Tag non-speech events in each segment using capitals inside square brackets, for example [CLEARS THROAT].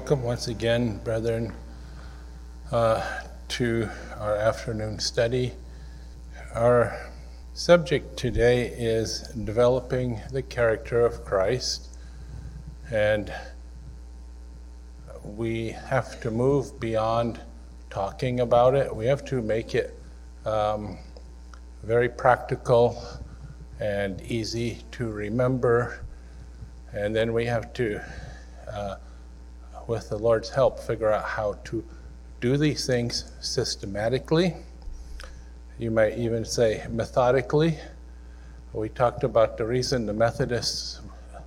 welcome once again, brethren, uh, to our afternoon study. Our subject today is developing the character of Christ, and we have to move beyond talking about it. We have to make it um, very practical and easy to remember, and then we have to. Uh, with the Lord's help, figure out how to do these things systematically. You might even say methodically. We talked about the reason the Methodists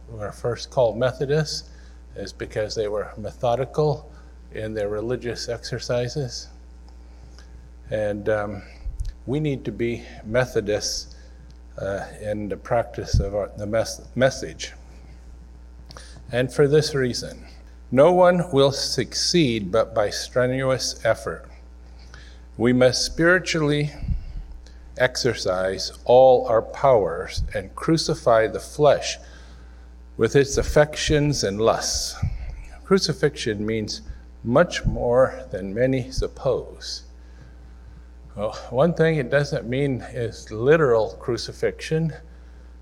were first called Methodists is because they were methodical in their religious exercises. And um, we need to be Methodists uh, in the practice of our, the mes- message. And for this reason, no one will succeed but by strenuous effort. We must spiritually exercise all our powers and crucify the flesh with its affections and lusts. Crucifixion means much more than many suppose. Well, one thing it doesn't mean is literal crucifixion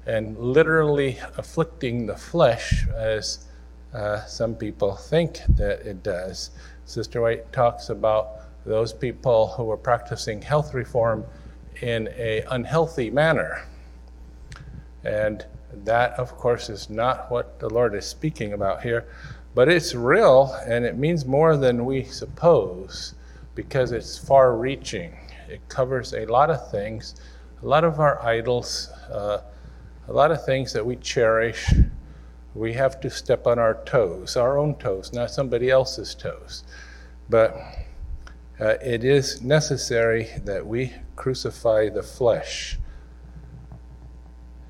and literally afflicting the flesh as uh, some people think that it does. Sister White talks about those people who are practicing health reform in an unhealthy manner. And that, of course, is not what the Lord is speaking about here, but it's real and it means more than we suppose because it's far reaching. It covers a lot of things, a lot of our idols, uh, a lot of things that we cherish we have to step on our toes, our own toes, not somebody else's toes. But uh, it is necessary that we crucify the flesh.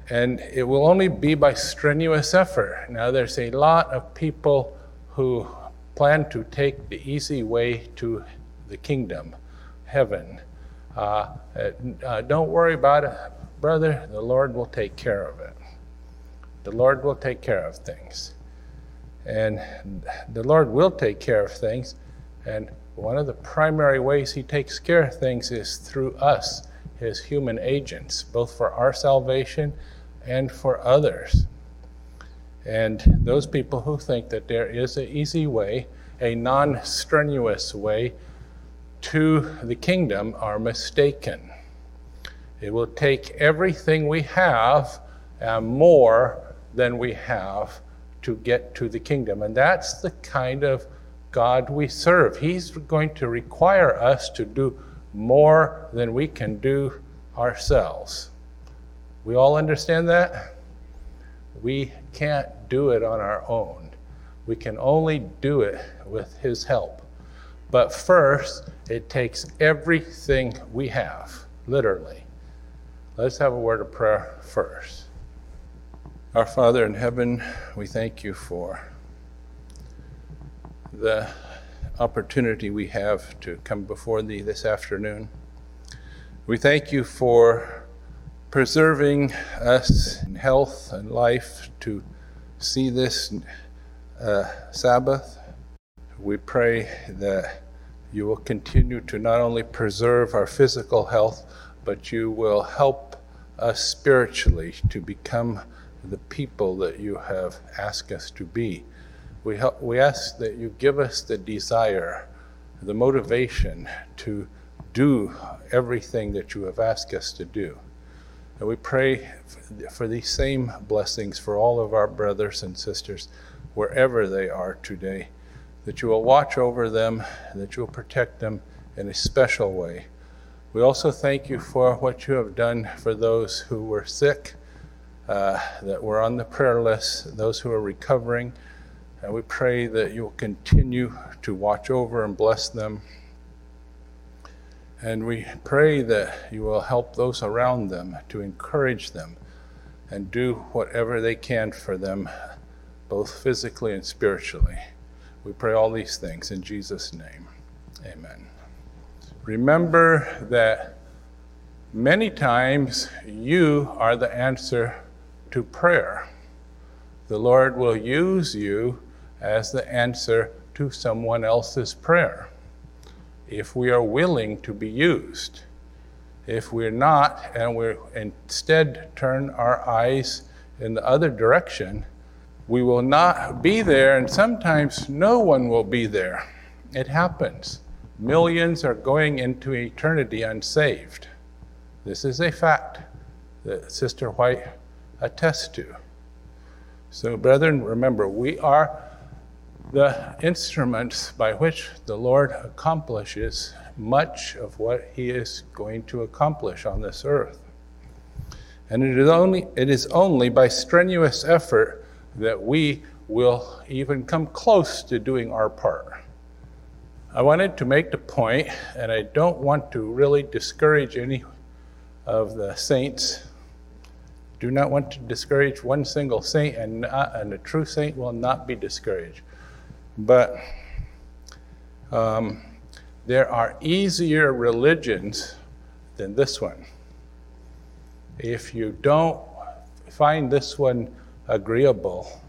And it will only be by strenuous effort. Now, there's a lot of people who plan to take the easy way to the kingdom, heaven. Uh, uh, don't worry about it, brother. The Lord will take care of it. The Lord will take care of things. And the Lord will take care of things. And one of the primary ways He takes care of things is through us, His human agents, both for our salvation and for others. And those people who think that there is an easy way, a non strenuous way to the kingdom are mistaken. It will take everything we have and more than we have to get to the kingdom. And that's the kind of God we serve. He's going to require us to do more than we can do ourselves. We all understand that? We can't do it on our own. We can only do it with His help. But first, it takes everything we have, literally. Let's have a word of prayer first. Our Father in heaven, we thank you for the opportunity we have to come before Thee this afternoon. We thank you for preserving us in health and life to see this uh, Sabbath. We pray that you will continue to not only preserve our physical health, but you will help us spiritually to become the people that you have asked us to be. We, help, we ask that you give us the desire, the motivation to do everything that you have asked us to do. And we pray for these same blessings for all of our brothers and sisters, wherever they are today, that you will watch over them, that you will protect them in a special way. We also thank you for what you have done for those who were sick uh, that were on the prayer list, those who are recovering. And we pray that you'll continue to watch over and bless them. And we pray that you will help those around them to encourage them and do whatever they can for them, both physically and spiritually. We pray all these things in Jesus' name. Amen. Remember that many times you are the answer to prayer. The Lord will use you as the answer to someone else's prayer. If we are willing to be used, if we're not, and we instead turn our eyes in the other direction, we will not be there, and sometimes no one will be there. It happens. Millions are going into eternity unsaved. This is a fact that Sister White attests to. So, brethren, remember, we are the instruments by which the Lord accomplishes much of what He is going to accomplish on this earth. And it is only, it is only by strenuous effort that we will even come close to doing our part. I wanted to make the point, and I don't want to really discourage any of the saints. Do not want to discourage one single saint, and, not, and a true saint will not be discouraged. But um, there are easier religions than this one. If you don't find this one agreeable,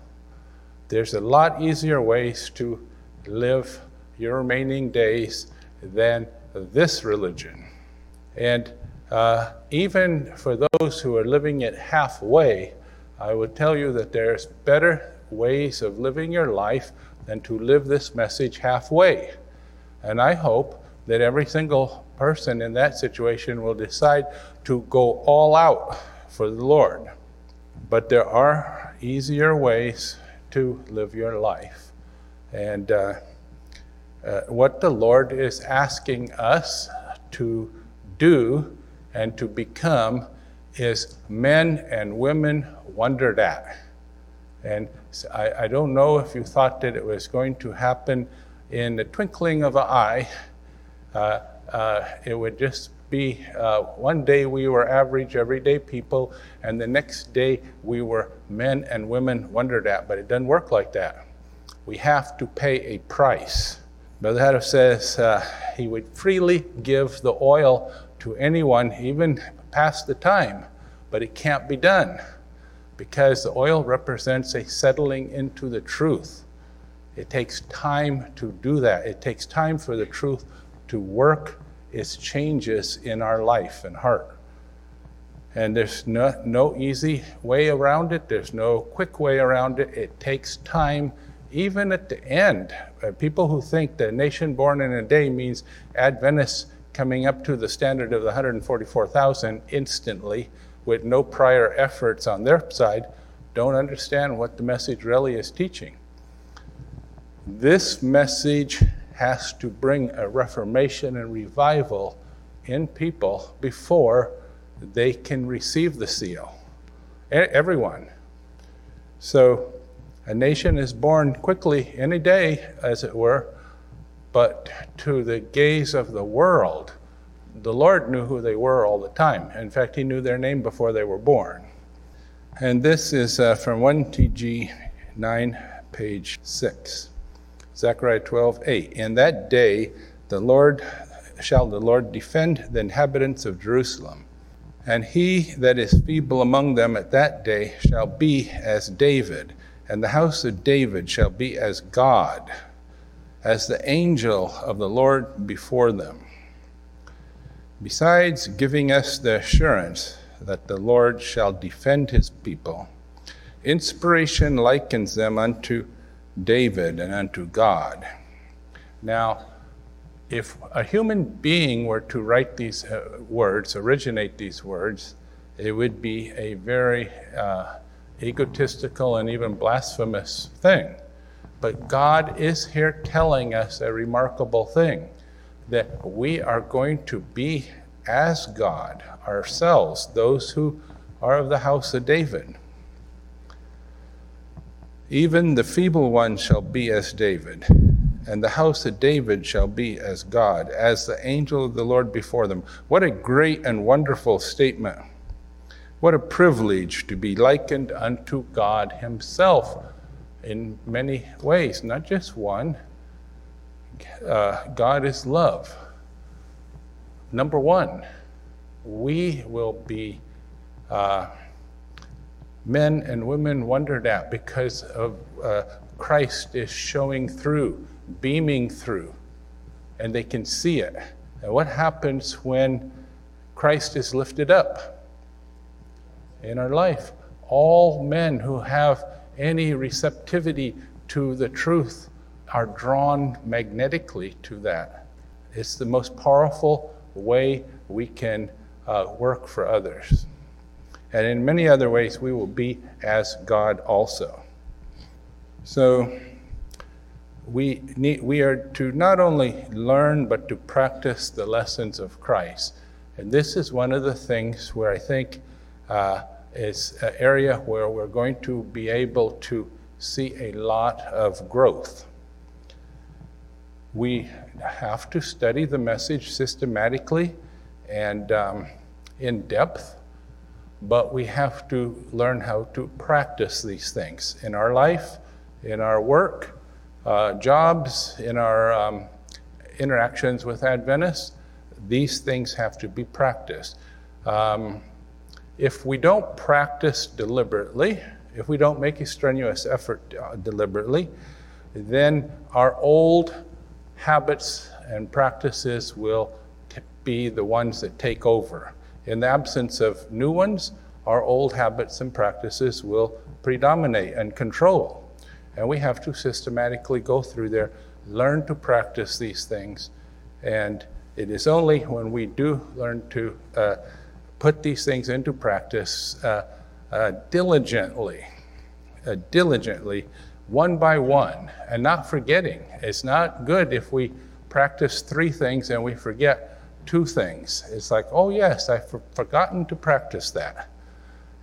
there's a lot easier ways to live your remaining days than this religion. And uh, even for those who are living it halfway, I would tell you that there's better ways of living your life than to live this message halfway. And I hope that every single person in that situation will decide to go all out for the Lord. But there are easier ways to live your life. And uh, uh, what the Lord is asking us to do and to become is men and women wondered at. And I, I, don't know if you thought that it was going to happen in the twinkling of an eye. Uh, uh, it would just be uh, one day we were average, everyday people, and the next day we were men and women wondered at. But it doesn't work like that. We have to pay a price. Brother Haddow says uh, he would freely give the oil to anyone, even past the time, but it can't be done because the oil represents a settling into the truth. It takes time to do that. It takes time for the truth to work its changes in our life and heart. And there's no, no easy way around it, there's no quick way around it. It takes time even at the end, uh, people who think the nation born in a day means Adventists coming up to the standard of the 144,000 instantly with no prior efforts on their side don't understand what the message really is teaching. This message has to bring a reformation and revival in people before they can receive the seal. Everyone. So a nation is born quickly, any day, as it were, but to the gaze of the world, the Lord knew who they were all the time. In fact, He knew their name before they were born. And this is uh, from 1 TG 9, page 6. Zechariah 12, 8. In that day, the Lord shall the Lord defend the inhabitants of Jerusalem. And he that is feeble among them at that day shall be as David and the house of David shall be as God, as the angel of the Lord before them. Besides giving us the assurance that the Lord shall defend his people, inspiration likens them unto David and unto God. Now, if a human being were to write these uh, words, originate these words, it would be a very uh, egotistical and even blasphemous thing. But God is here telling us a remarkable thing that we are going to be as God ourselves, those who are of the house of David. Even the feeble one shall be as David, and the house of David shall be as God, as the angel of the Lord before them. What a great and wonderful statement! What a privilege to be likened unto God Himself in many ways, not just one. Uh, God is love. Number one, we will be uh, men and women wondered at because of uh, Christ is showing through beaming through and they can see it. And what happens when Christ is lifted up in our life? All men who have any receptivity to the truth are drawn magnetically to that. It's the most powerful way we can uh, work for others. And in many other ways, we will be as God also. So, we, need, we are to not only learn, but to practice the lessons of Christ. And this is one of the things where I think uh, is an area where we're going to be able to see a lot of growth. We have to study the message systematically and um, in depth, but we have to learn how to practice these things in our life, in our work, uh, jobs, in our um, interactions with Adventists. These things have to be practiced. Um, if we don't practice deliberately, if we don't make a strenuous effort uh, deliberately, then our old habits and practices will t- be the ones that take over. In the absence of new ones, our old habits and practices will predominate and control. And we have to systematically go through there, learn to practice these things. And it is only when we do learn to uh, put these things into practice uh, uh, diligently, uh, diligently, one by one, and not forgetting. It's not good if we practice three things and we forget two things. It's like, oh, yes, I've forgotten to practice that.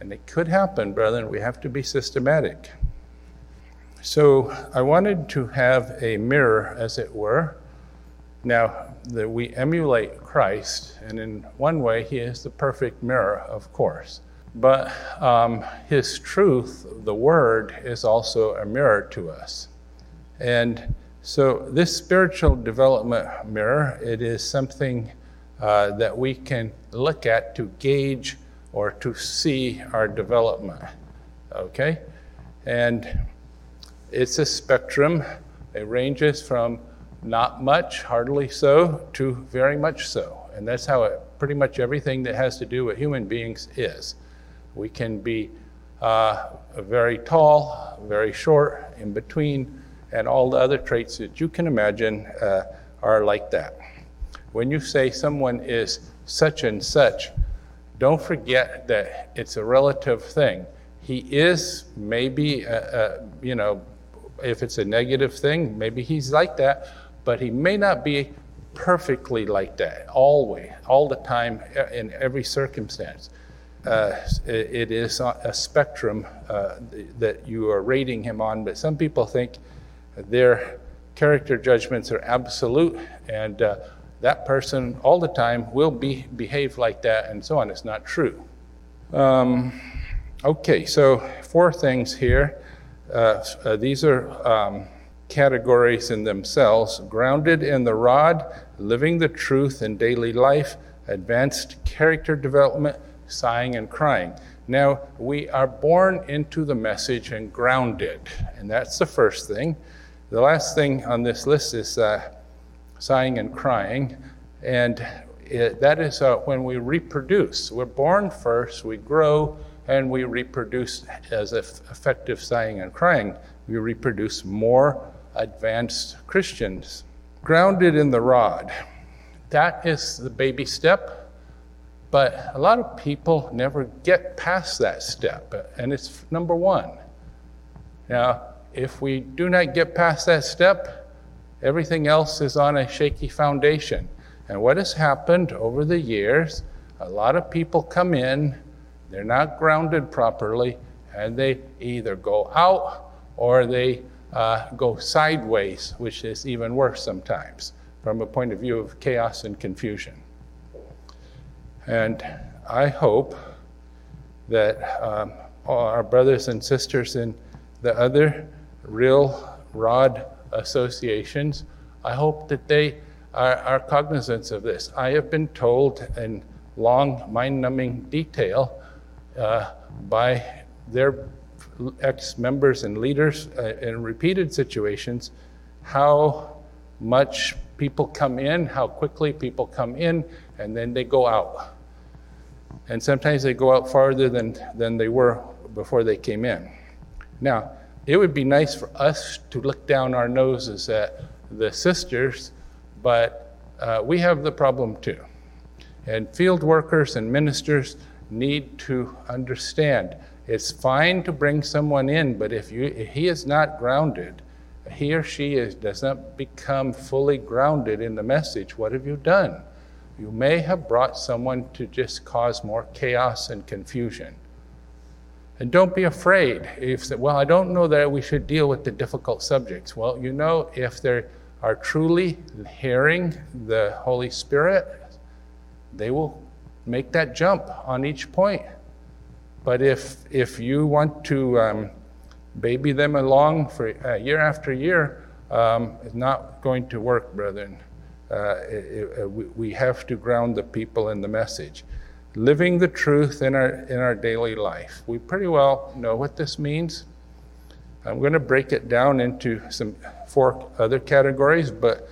And it could happen, brethren. We have to be systematic. So I wanted to have a mirror, as it were. Now, that we emulate Christ, and in one way, he is the perfect mirror, of course. But um, his truth, the word, is also a mirror to us. And so, this spiritual development mirror, it is something uh, that we can look at to gauge or to see our development. Okay? And it's a spectrum. It ranges from not much, hardly so, to very much so. And that's how it, pretty much everything that has to do with human beings is. We can be uh, very tall, very short, in between, and all the other traits that you can imagine uh, are like that. When you say someone is such and such, don't forget that it's a relative thing. He is maybe, uh, uh you know, if it's a negative thing, maybe he's like that, but he may not be perfectly like that always, all the time, in every circumstance. Uh, it, it is a spectrum uh, that you are rating him on, but some people think their character judgments are absolute, and uh, that person all the time will be behave like that, and so on. It's not true. Um, okay, so four things here. Uh, uh, these are um, categories in themselves grounded in the rod, living the truth in daily life, advanced character development, sighing and crying. Now, we are born into the message and grounded, and that's the first thing. The last thing on this list is uh, sighing and crying, and it, that is uh, when we reproduce. We're born first, we grow, and we reproduce as effective sighing and crying. We reproduce more advanced Christians. Grounded in the rod. That is the baby step, but a lot of people never get past that step, and it's number one. Now, if we do not get past that step, everything else is on a shaky foundation. And what has happened over the years, a lot of people come in they're not grounded properly, and they either go out or they uh, go sideways, which is even worse sometimes from a point of view of chaos and confusion. And I hope that um, our brothers and sisters in the other real rod associations, I hope that they are, are cognizant of this. I have been told in long, mind numbing detail uh, by their ex members and leaders uh, in repeated situations how much people come in, how quickly people come in, and then they go out. And sometimes they go out farther than, than they were before they came in. Now, it would be nice for us to look down our noses at the sisters, but uh, we have the problem too. And field workers and ministers need to understand it's fine to bring someone in, but if, you, if he is not grounded, he or she is, does not become fully grounded in the message, what have you done? You may have brought someone to just cause more chaos and confusion. And don't be afraid. If well, I don't know that we should deal with the difficult subjects. Well, you know, if they are truly hearing the Holy Spirit, they will make that jump on each point. But if if you want to um, baby them along for uh, year after year, um, it's not going to work, brethren. Uh, it, it, we have to ground the people in the message living the truth in our, in our daily life. We pretty well know what this means. I'm going to break it down into some four other categories, but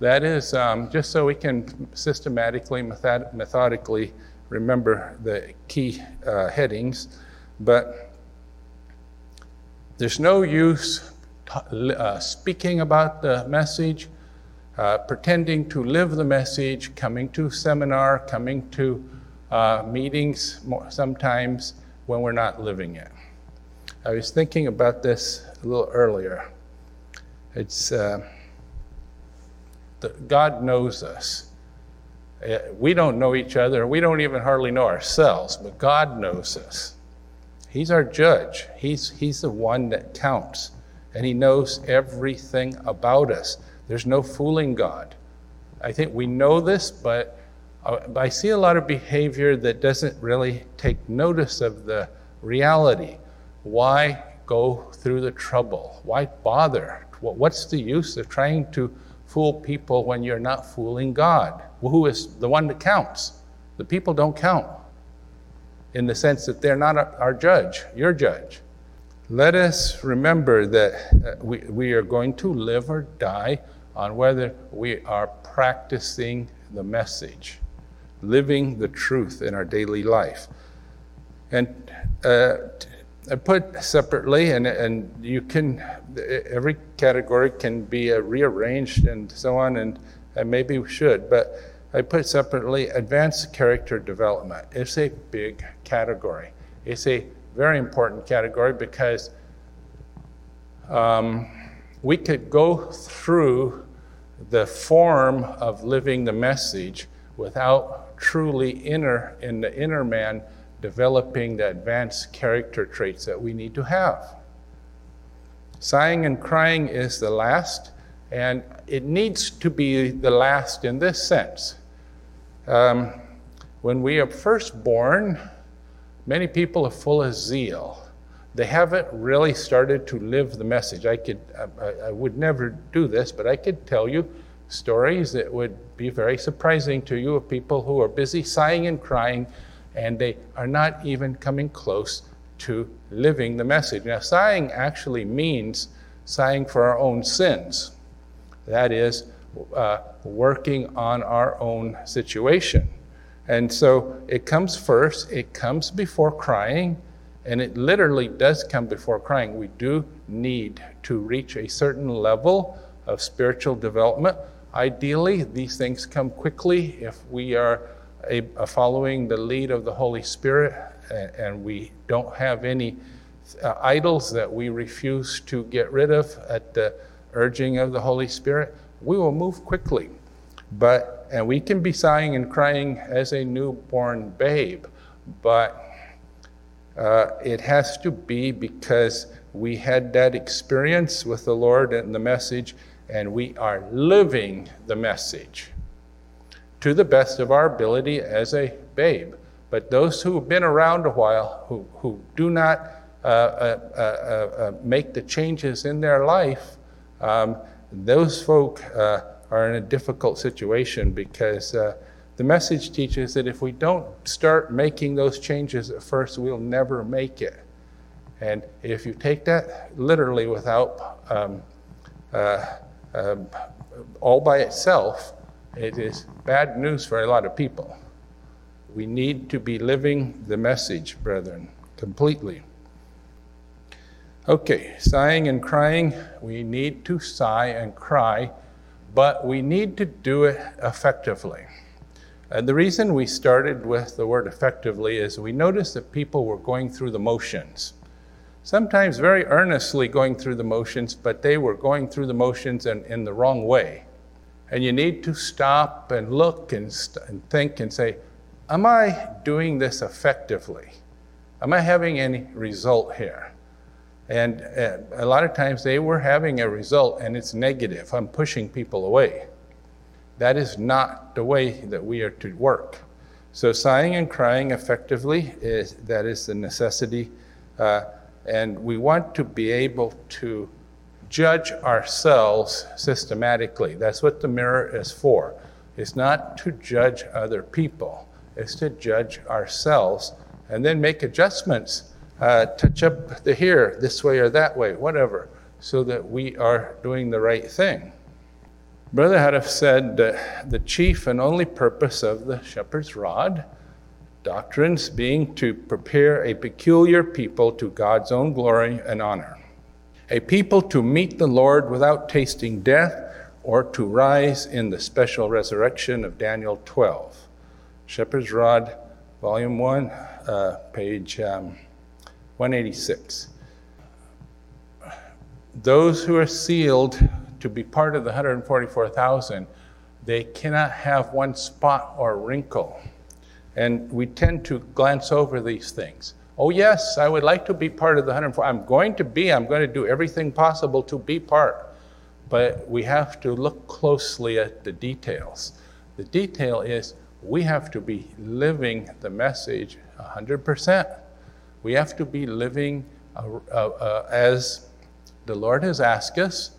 that is um, just so we can systematically, method- methodically remember the key uh, headings. But there's no use uh, speaking about the message, uh, pretending to live the message, coming to seminar, coming to uh, meetings more, sometimes when we're not living it. I was thinking about this a little earlier. It's uh, God knows us. Uh, we don't know each other. We don't even hardly know ourselves, but God knows us. He's our judge. He's, he's the one that counts, and He knows everything about us. There's no fooling God. I think we know this, but uh, I see a lot of behavior that doesn't really take notice of the reality. Why go through the trouble? Why bother? What's the use of trying to fool people when you're not fooling God, who is the one that counts? The people don't count in the sense that they're not our judge, your judge. Let us remember that uh, we, we are going to live or die on whether we are practicing the message living the truth in our daily life. And uh, I put separately, and, and you can, every category can be uh, rearranged and so on, and, and maybe we should, but I put separately advanced character development. It's a big category. It's a very important category because um, we could go through the form of living the message without truly inner, in the inner man, developing the advanced character traits that we need to have. Sighing and crying is the last, and it needs to be the last in this sense. Um, when we are first born, many people are full of zeal. They haven't really started to live the message. I could, I, I would never do this, but I could tell you stories that would be very surprising to you of people who are busy sighing and crying and they are not even coming close to living the message. Now, sighing actually means sighing for our own sins. That is, uh, working on our own situation. And so it comes first, it comes before crying, and it literally does come before crying. We do need to reach a certain level of spiritual development Ideally, these things come quickly if we are a, a following the lead of the Holy Spirit and, and we don't have any uh, idols that we refuse to get rid of at the urging of the Holy Spirit. We will move quickly. But and we can be sighing and crying as a newborn babe, but uh, it has to be because we had that experience with the Lord and the message, and we are living the message to the best of our ability as a babe. But those who have been around a while, who, who do not uh, uh, uh, uh make the changes in their life, um, those folk uh, are in a difficult situation because uh, the message teaches that if we don't start making those changes at first, we'll never make it. And if you take that literally without um, uh, all by itself, it is bad news for a lot of people. We need to be living the message, brethren, completely. Okay, sighing and crying, we need to sigh and cry, but we need to do it effectively. And the reason we started with the word effectively is we noticed that people were going through the motions. Sometimes very earnestly going through the motions, but they were going through the motions and in the wrong way. And you need to stop and look and, st- and think and say, Am I doing this effectively? Am I having any result here? And uh, a lot of times they were having a result and it's negative. I'm pushing people away. That is not the way that we are to work. So, sighing and crying effectively is that is the necessity, uh, and we want to be able to judge ourselves systematically. That's what the mirror is for. It's not to judge other people. It's to judge ourselves and then make adjustments, uh, touch up the here, this way or that way, whatever, so that we are doing the right thing. Brother Houteff said that the chief and only purpose of the shepherd's rod doctrines being to prepare a peculiar people to God's own glory and honor, a people to meet the Lord without tasting death or to rise in the special resurrection of Daniel 12. Shepherd's Rod, Volume 1, uh, page um, 186. Those who are sealed to be part of the 144,000, they cannot have one spot or wrinkle. And we tend to glance over these things. Oh, yes, I would like to be part of the 104. I'm going to be, I'm going to do everything possible to be part. But we have to look closely at the details. The detail is we have to be living the message 100%. We have to be living uh, uh, uh, as the Lord has asked us,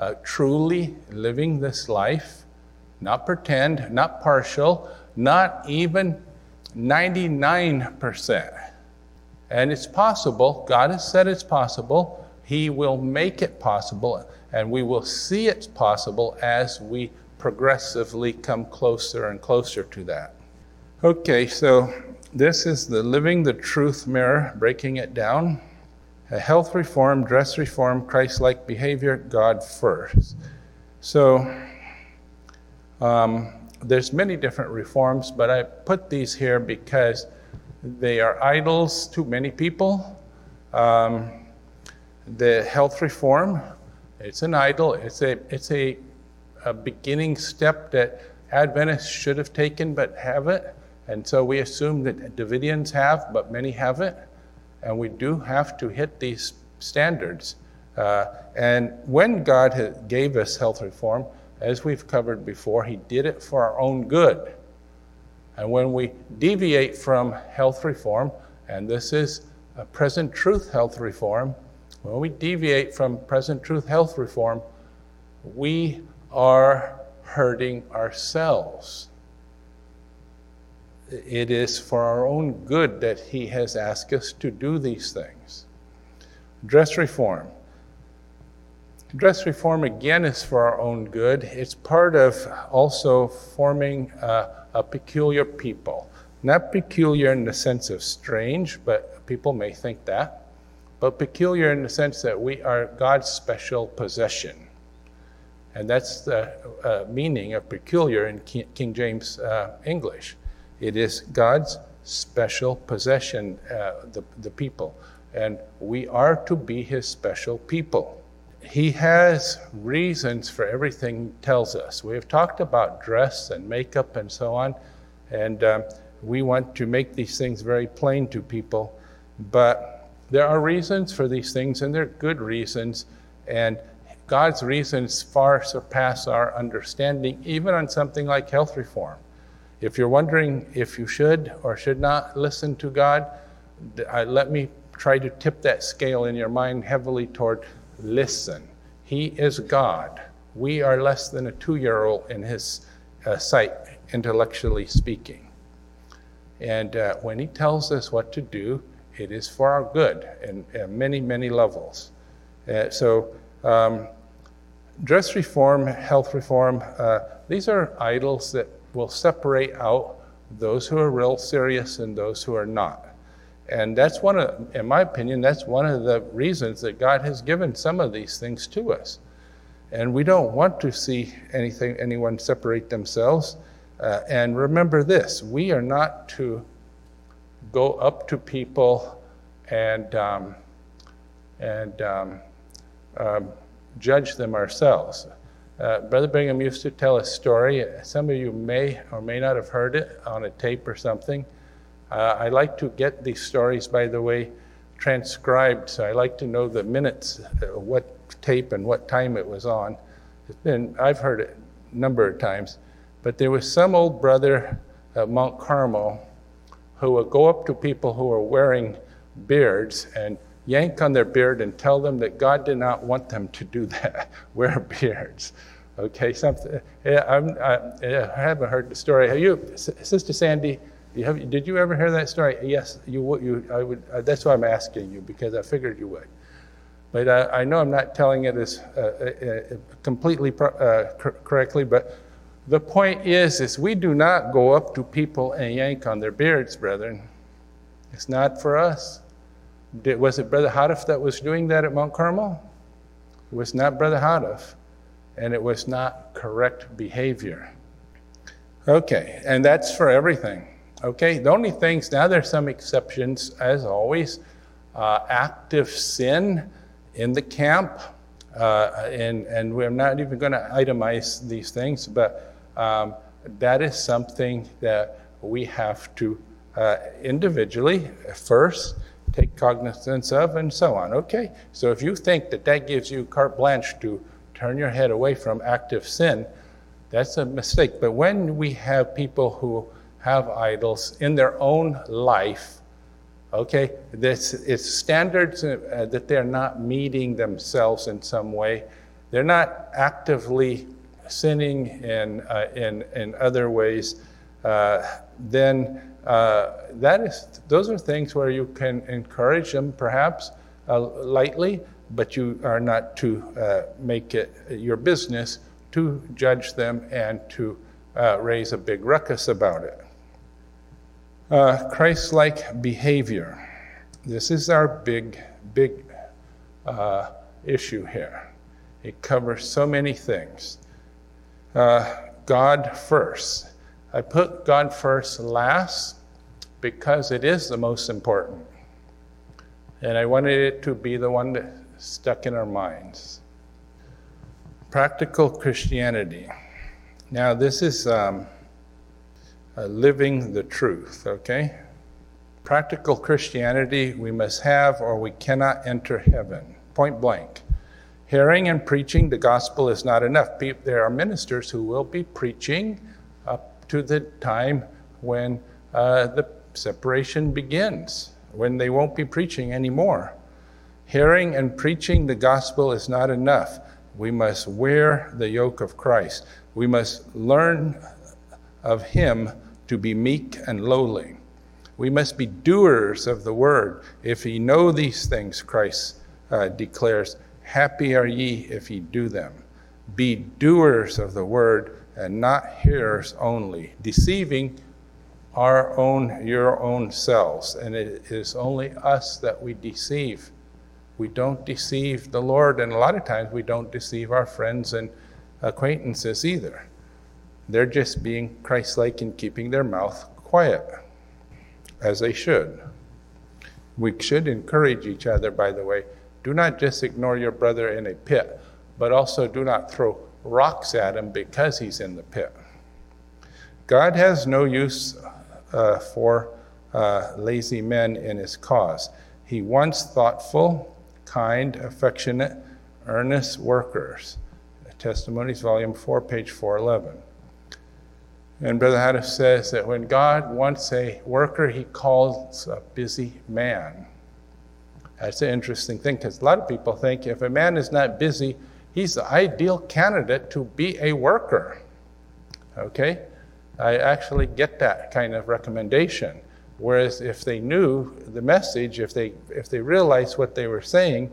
uh, truly living this life, not pretend, not partial, not even 99%. And it's possible, God has said it's possible, He will make it possible, and we will see it's possible as we progressively come closer and closer to that. Okay, so this is the Living the Truth mirror, breaking it down a health reform, dress reform, Christ like behavior, God first. So um, there's many different reforms, but I put these here because they are idols to many people. Um, the health reform, it's an idol. It's a it's a, a beginning step that Adventists should have taken but haven't, and so we assume that Davidians have, but many haven't and we do have to hit these standards. Uh, and when God gave us health reform, as we've covered before, He did it for our own good. And when we deviate from health reform, and this is a present truth health reform, when we deviate from present truth health reform, we are hurting ourselves it is for our own good that He has asked us to do these things. Dress reform. Dress reform again is for our own good. It's part of also forming a, a peculiar people. Not peculiar in the sense of strange, but people may think that, but peculiar in the sense that we are God's special possession. And that's the uh, meaning of peculiar in King James uh, English. It is God's special possession, uh, the, the people, and we are to be His special people. He has reasons for everything tells us. We have talked about dress and makeup and so on, and um, we want to make these things very plain to people. But there are reasons for these things, and they're good reasons, and God's reasons far surpass our understanding, even on something like health reform. If you're wondering if you should or should not listen to God, let me try to tip that scale in your mind heavily toward listen. He is God. We are less than a two year old in His uh, sight, intellectually speaking. And uh, when He tells us what to do, it is for our good in, in many, many levels. Uh, so, um, dress reform, health reform, uh, these are idols that will separate out those who are real serious and those who are not. And that's one of, in my opinion, that's one of the reasons that God has given some of these things to us. And we don't want to see anything, anyone separate themselves. Uh, and remember this we are not to go up to people and, um, and um, um, judge them ourselves. Uh, Brother Bingham used to tell a story. Some of you may or may not have heard it on a tape or something. Uh, I like to get these stories, by the way, transcribed, so I like to know the minutes, uh, what tape and what time it was on. It's been, I've heard it a number of times, but there was some old brother at Mount Carmel who would go up to people who were wearing beards and yank on their beard and tell them that God did not want them to do that, [LAUGHS] wear beards. Okay, something. Yeah, I'm, I, I haven't heard the story. Have you, Sister Sandy? You have, did you ever hear that story? Yes, you You, I would. Uh, that's why I'm asking you because I figured you would. But I know I'm not telling it as uh, uh, uh completely uh, correctly. But the point is, is we do not go up to people and yank on their beards, brethren. It's not for us. Did, was it Brother Houteff that was doing that at Mount Carmel? It was not Brother Houteff, and it was not correct behavior. Okay, and that's for everything. Okay, the only things, now there's some exceptions, as always. Uh, active sin in the camp, uh, and, and we're not even going to itemize these things, but um, that is something that we have to uh, individually first take cognizance of, and so on. Okay, so if you think that that gives you carte blanche to turn your head away from active sin, that's a mistake. But when we have people who have idols in their own life. Okay, this it's standards uh, that they're not meeting themselves in some way. They're not actively sinning in uh, in in other ways. Uh, then uh, that is those are things where you can encourage them perhaps uh, lightly, but you are not to uh, make it your business to judge them and to raise a big ruckus about it. Uh, Christ like behavior. This is our big, big uh, issue here. It covers so many things. Uh, God first. I put God first last because it is the most important. And I wanted it to be the one that stuck in our minds. Practical Christianity. Now, this is. Um, uh, living the truth, okay? Practical Christianity we must have or we cannot enter heaven, point blank. Hearing and preaching the gospel is not enough. There are ministers who will be preaching up to the time when uh, the separation begins, when they won't be preaching anymore. Hearing and preaching the gospel is not enough. We must wear the yoke of Christ. We must learn of him to be meek and lowly. We must be doers of the word. If ye know these things, Christ uh, declares, happy are ye if ye do them. Be doers of the word and not hearers only, deceiving our own, your own selves. And it is only us that we deceive. We don't deceive the Lord, and a lot of times we don't deceive our friends and acquaintances either. They're just being Christ like and keeping their mouth quiet, as they should. We should encourage each other, by the way. Do not just ignore your brother in a pit, but also do not throw rocks at him because he's in the pit. God has no use uh, for uh, lazy men in his cause. He wants thoughtful, kind, affectionate, earnest workers. Testimonies, Volume 4, page 411. And Brother Houteff says that when God wants a worker, he calls a busy man. That's an interesting thing because a lot of people think if a man is not busy, he's the ideal candidate to be a worker. Okay? I actually get that kind of recommendation. Whereas if they knew the message, if they, if they realized what they were saying,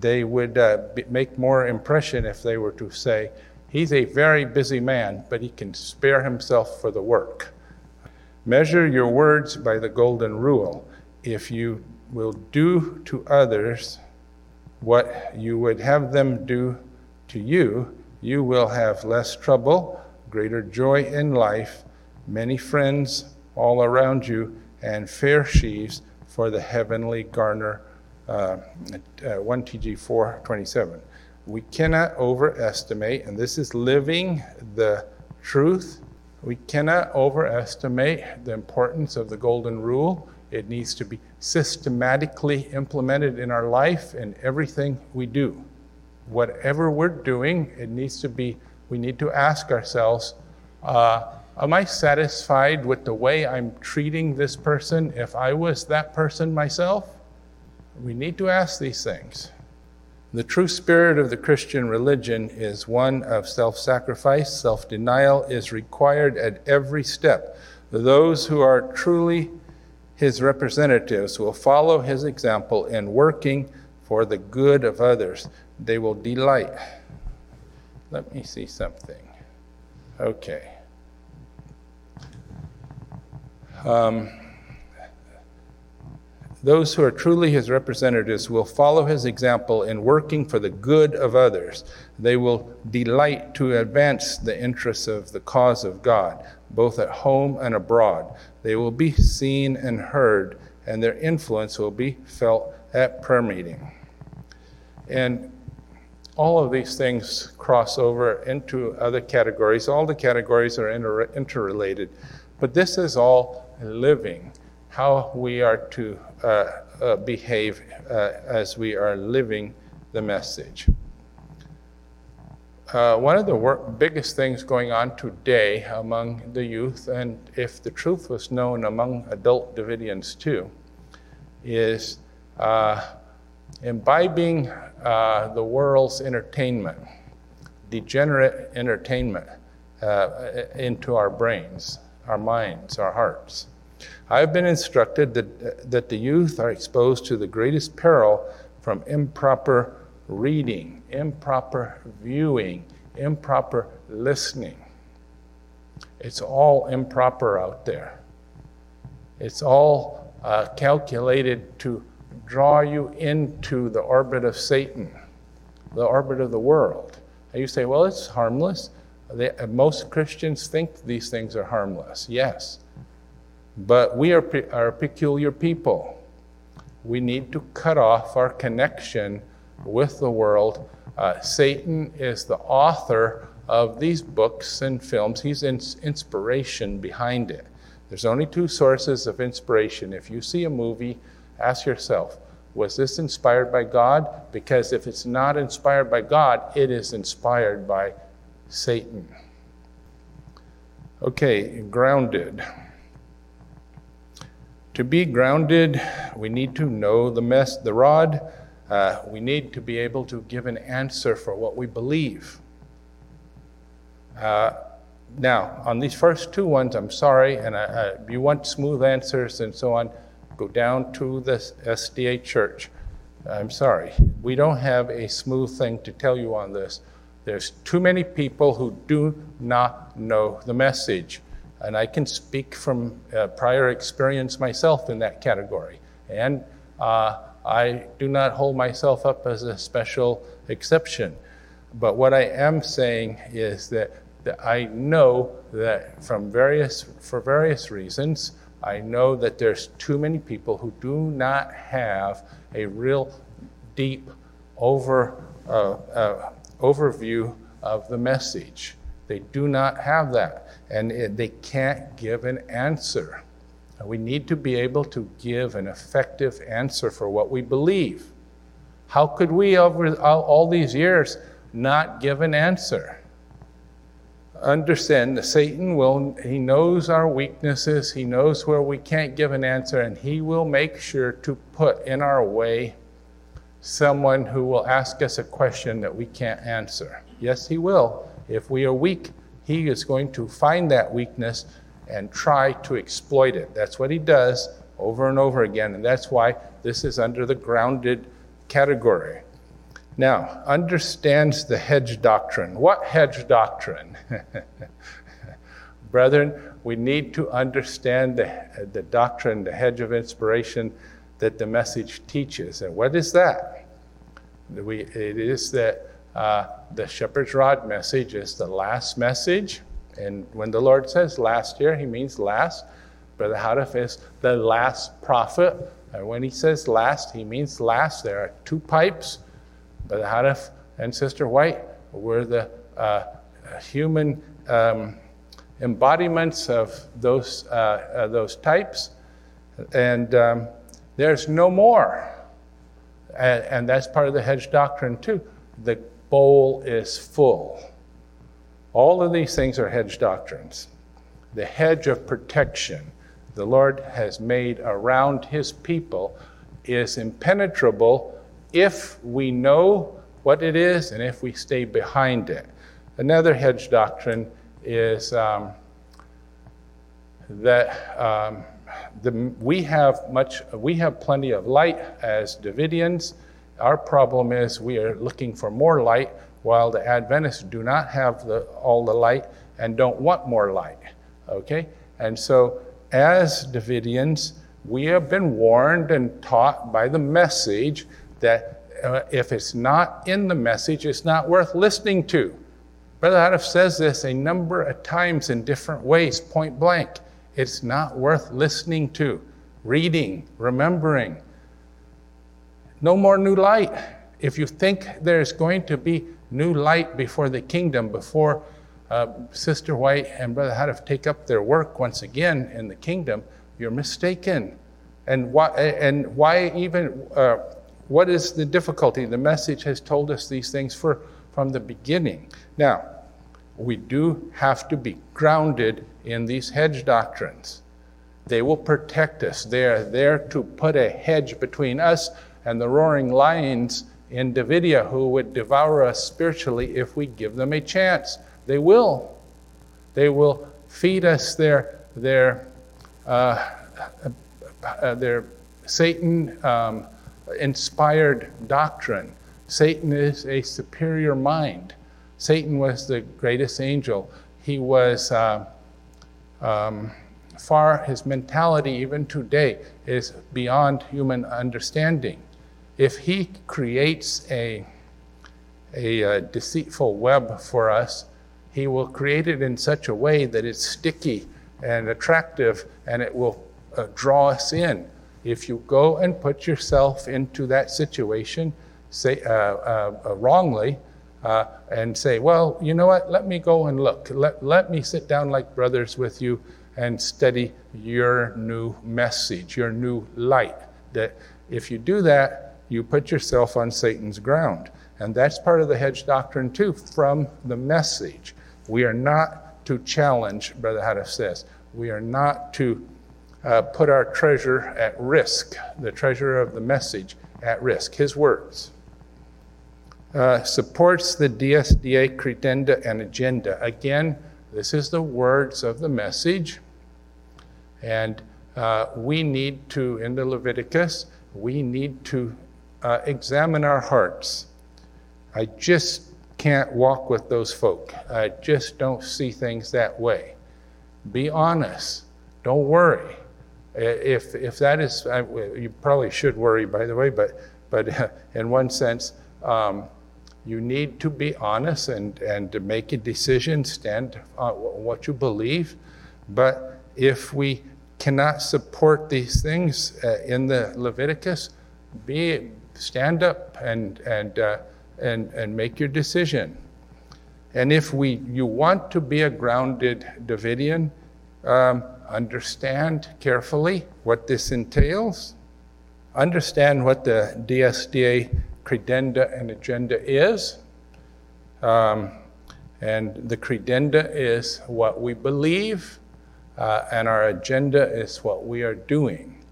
they would uh, make more impression if they were to say, He's a very busy man, but he can spare himself for the work. Measure your words by the golden rule. If you will do to others what you would have them do to you, you will have less trouble, greater joy in life, many friends all around you, and fair sheaves for the heavenly garner. Uh, uh, 1 TG 427. We cannot overestimate, and this is living the truth. We cannot overestimate the importance of the golden rule. It needs to be systematically implemented in our life and everything we do. Whatever we're doing, it needs to be, we need to ask ourselves, uh, am I satisfied with the way I'm treating this person if I was that person myself? We need to ask these things. The true spirit of the Christian religion is one of self sacrifice. Self denial is required at every step. Those who are truly his representatives will follow his example in working for the good of others. They will delight. Let me see something. Okay. Um, those who are truly his representatives will follow his example in working for the good of others. They will delight to advance the interests of the cause of God, both at home and abroad. They will be seen and heard, and their influence will be felt at prayer meeting. And all of these things cross over into other categories. All the categories are inter- interrelated. But this is all living, how we are to behave uh, as we are living the message. Uh, one of the biggest things going on today among the youth, and if the truth was known among adult Davidians too, is uh, imbibing uh, the world's entertainment, degenerate entertainment, into our brains, our minds, our hearts. I've been instructed that, that the youth are exposed to the greatest peril from improper reading, improper viewing, improper listening. It's all improper out there. It's all uh, calculated to draw you into the orbit of Satan, the orbit of the world. And you say, well, it's harmless. They, most Christians think these things are harmless. Yes. But we are, are a peculiar people. We need to cut off our connection with the world. Uh, Satan is the author of these books and films, he's in- inspiration behind it. There's only two sources of inspiration. If you see a movie, ask yourself, was this inspired by God? Because if it's not inspired by God, it is inspired by Satan. Okay, grounded. To be grounded, we need to know the mess, the rod. Uh, we need to be able to give an answer for what we believe. Uh, now, on these first two ones, I'm sorry, and uh, you want smooth answers and so on, go down to the SDA church. I'm sorry, we don't have a smooth thing to tell you on this. There's too many people who do not know the message. And I can speak from uh, prior experience myself in that category. And uh, I do not hold myself up as a special exception. But what I am saying is that, that I know that from various, for various reasons, I know that there's too many people who do not have a real deep over, uh, uh overview of the message. They do not have that, and they can't give an answer. We need to be able to give an effective answer for what we believe. How could we, over all, all these years, not give an answer? Understand that Satan will, he knows our weaknesses, he knows where we can't give an answer, and he will make sure to put in our way someone who will ask us a question that we can't answer. Yes, he will. If we are weak, he is going to find that weakness and try to exploit it. That's what he does over and over again, and that's why this is under the grounded category. Now, understands the hedge doctrine. What hedge doctrine? [LAUGHS] Brethren, we need to understand the, the doctrine, the hedge of inspiration that the message teaches. And what is that? We, it is that uh, the shepherd's rod message is the last message. And when the Lord says last year, he means last. Brother Houteff is the last prophet. And when he says last, he means last. There are two pipes. Brother Houteff and Sister White were the uh, human um, embodiments of those, uh, uh, those types. And um, there's no more. And, and that's part of the hedge doctrine, too. The bowl is full. All of these things are hedge doctrines. The hedge of protection the Lord has made around his people is impenetrable if we know what it is and if we stay behind it. Another hedge doctrine is um, that um, the, we have much, we have plenty of light as Davidians. Our problem is we are looking for more light, while the Adventists do not have the, all the light and don't want more light. Okay, and so as Davidians, we have been warned and taught by the message that uh, if it's not in the message, it's not worth listening to. Brother Houteff says this a number of times in different ways, point blank. It's not worth listening to, reading, remembering. No more new light. If you think there's going to be new light before the kingdom, before uh, Sister White and Brother Houteff take up their work once again in the kingdom, you're mistaken. And why, and why even, uh, what is the difficulty? The message has told us these things for, from the beginning. Now, we do have to be grounded in these hedge doctrines. They will protect us. They are there to put a hedge between us and the roaring lions in Davidia who would devour us spiritually if we give them a chance. They will. They will feed us their, their, uh, uh, their Satan um, inspired doctrine. Satan is a superior mind. Satan was the greatest angel. He was uh, um, far, his mentality, even today, is beyond human understanding. If he creates a, a, a uh, deceitful web for us, he will create it in such a way that it's sticky and attractive and it will uh, draw us in. If you go and put yourself into that situation, say uh, uh, uh wrongly, uh, and say, well, you know what? Let me go and look. Let, let me sit down like brothers with you and study your new message, your new light. That if you do that, you put yourself on Satan's ground. And that's part of the hedge doctrine, too, from the message. We are not to challenge, Brother Houteff says, we are not to uh, put our treasure at risk, the treasure of the message at risk, his words. Uh, supports the DSDA credenda and agenda. Again, this is the words of the message. And uh, we need to, in the Leviticus, we need to uh, examine our hearts. I just can't walk with those folk. I just don't see things that way. Be honest. Don't worry. If, if that is, you probably should worry, by the way, but, but [LAUGHS] in one sense, um, you need to be honest and, and to make a decision, stand on what you believe. But if we cannot support these things uh, in the Leviticus, be stand up and, and uh, and, and make your decision. And if we, you want to be a grounded Davidian, um, understand carefully what this entails, understand what the DSDA credenda and agenda is. Um, and the credenda is what we believe, uh, and our agenda is what we are doing.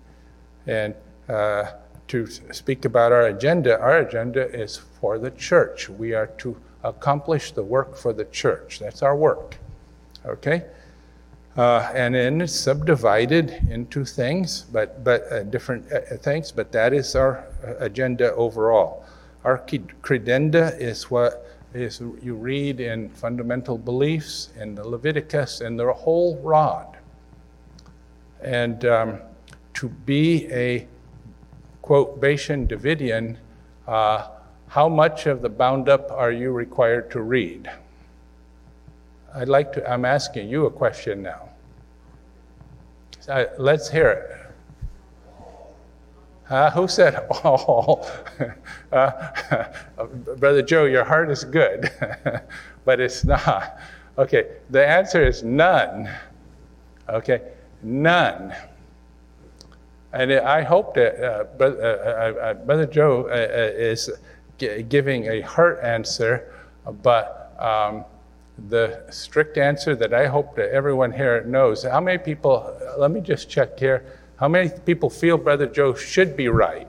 And uh, to speak about our agenda, our agenda is for the church. We are to accomplish the work for the church. That's our work. Okay? Uh, and then it's subdivided into things, but, but uh, different uh, things, but that is our uh, agenda overall. Our credenda is what is you read in fundamental beliefs in the Leviticus and the whole rod. And um, to be a quote Bashan Davidian, uh, how much of the bound up are you required to read? I'd like to, I'm asking you a question now. So let's hear it. Uh, who said all? [LAUGHS] uh, [LAUGHS] Brother Joe, your heart is good, [LAUGHS] but it's not. Okay, the answer is none. Okay, none. And I hope that uh, Brother, uh, uh, uh, Brother Joe is giving a heart answer, but um, the strict answer that I hope that everyone here knows. How many people, let me just check here, how many people feel Brother Joe should be right?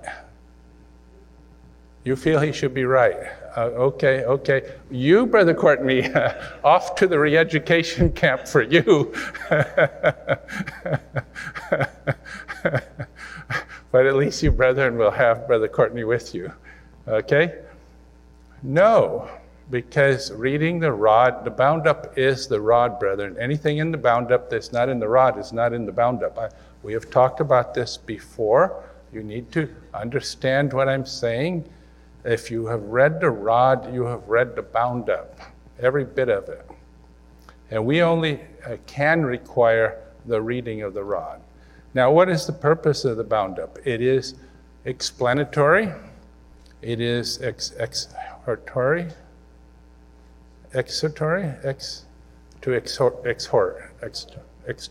You feel he should be right? Uh, okay, okay. You, Brother Courtney, [LAUGHS] off to the re education [LAUGHS] camp for you. [LAUGHS] but at least you brethren will have Brother Courtney with you. Okay? No, because reading the rod, the bound up is the rod, brethren. Anything in the bound up that's not in the rod is not in the bound up. I, we have talked about this before. You need to understand what I'm saying. If you have read the rod, you have read the bound up, every bit of it. And we only uh, can require the reading of the rod. Now, what is the purpose of the bound up? It is explanatory, it is ex- exhortory, exhortory, ex, to exhort, exhort, ex, ex,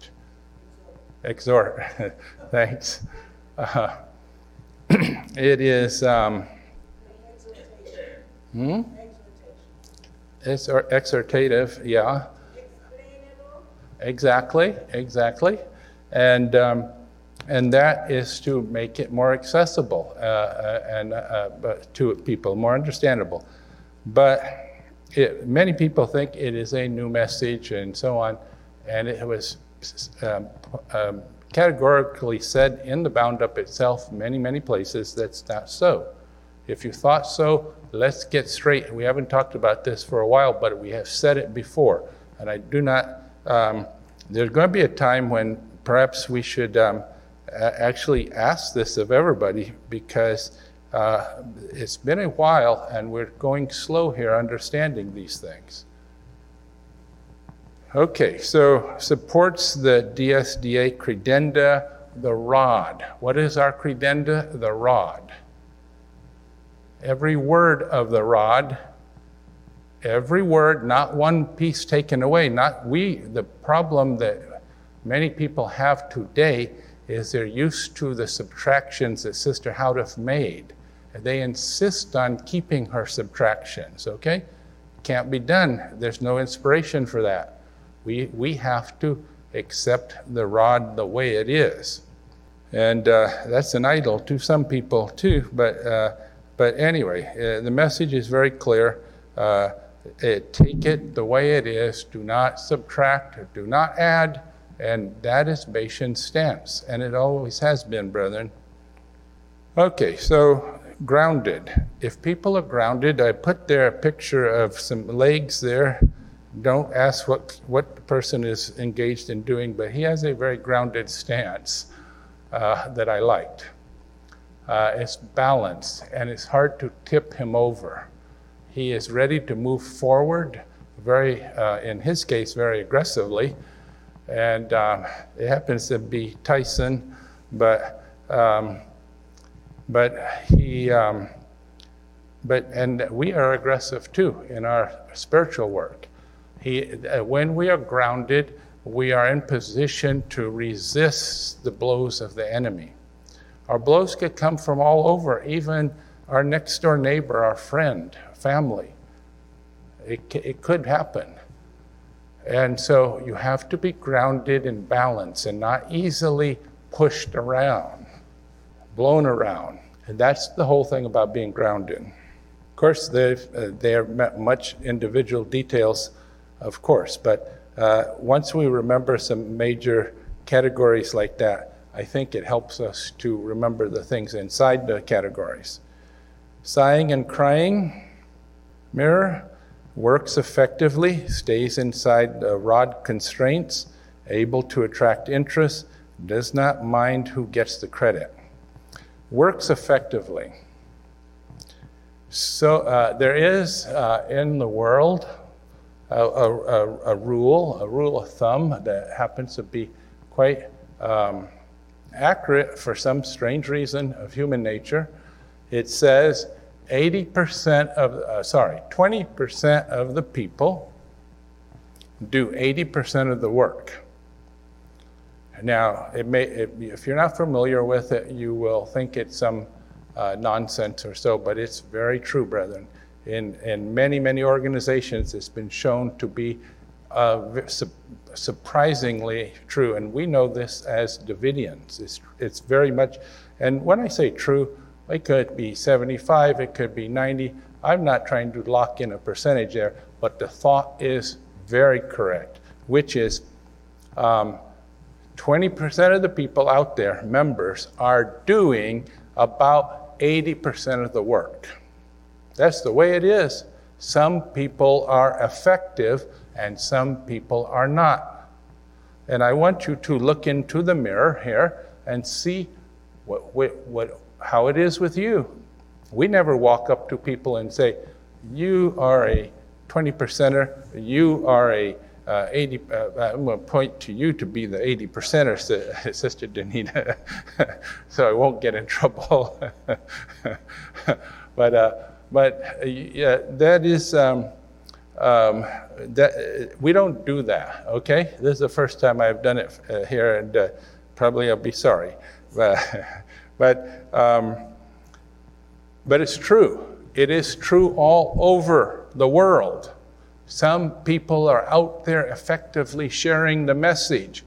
exhort. [LAUGHS] Thanks. Uh, [CLEARS THROAT] it is. Um, hmm? It's exhortative, yeah. Exactly, exactly and um, and that is to make it more accessible uh, uh and uh, to people, more understandable. But it, many people think it is a new message and so on, and it was um, um, categorically said in the Bound Up itself, many, many places, that's not so. If you thought so, let's get straight. We haven't talked about this for a while, but we have said it before. And I do not, um, there's going to be a time when perhaps we should um, actually ask this of everybody because uh, it's been a while and we're going slow here understanding these things. Okay, so supports the DSDA credenda, the rod. What is our credenda? The rod. Every word of the rod, every word, not one piece taken away. Not we, the problem that many people have today is they're used to the subtractions that Sister Houteff made. And they insist on keeping her subtractions, okay? Can't be done. There's no inspiration for that. We, we have to accept the rod the way it is. And uh, that's an idol to some people too, but, uh, but anyway, uh, the message is very clear. Uh, it, take it the way it is. Do not subtract, do not add and that is Bashan's stance, and it always has been, brethren. Okay, so grounded. If people are grounded, I put there a picture of some legs there. Don't ask what, what the person is engaged in doing, but he has a very grounded stance uh, that I liked. Uh, it's balanced, and it's hard to tip him over. He is ready to move forward, very, uh, in his case, very aggressively and um, it happens to be Tyson, but um, but he um, but and we are aggressive too in our spiritual work. He uh, when we are grounded, we are in position to resist the blows of the enemy. Our blows could come from all over, even our next door neighbor, our friend, family. It, it could happen. And so you have to be grounded in balance and not easily pushed around, blown around. And that's the whole thing about being grounded. Of course, uh, there are much individual details, of course, but uh, once we remember some major categories like that, I think it helps us to remember the things inside the categories. Sighing and crying mirror works effectively, stays inside the rod constraints, able to attract interest, does not mind who gets the credit. Works effectively. So uh, there is uh, in the world a, a, a, rule, a rule of thumb that happens to be quite um, accurate for some strange reason of human nature. It says 80% of, uh, sorry, 20% of the people do 80% of the work. Now, may, if you're not familiar with it, you will think it's some uh, nonsense or so, but it's very true, brethren. In, in many, many organizations, it's been shown to be uh, su- surprisingly true. And we know this as Davidians. It's, it's very much, and when I say true, it could be 75, it could be 90. I'm not trying to lock in a percentage there, but the thought is very correct, which is um, 20% of the people out there, members, are doing about 80% of the work. That's the way it is. Some people are effective and some people are not. And I want you to look into the mirror here and see what, what, what, how it is with you. We never walk up to people and say, You are a 20 percenter, you are a uh, 80, uh, uh I'm going to point to you to be the 80 percenter, [LAUGHS] Sister Danita, [LAUGHS] so I won't get in trouble. [LAUGHS] but uh, but uh, yeah, that is, um, um, that, we don't do that, okay? This is the first time I've done it uh, here, and uh, probably I'll be sorry. But, but, um, but it's true. It is true all over the world. Some people are out there effectively sharing the message,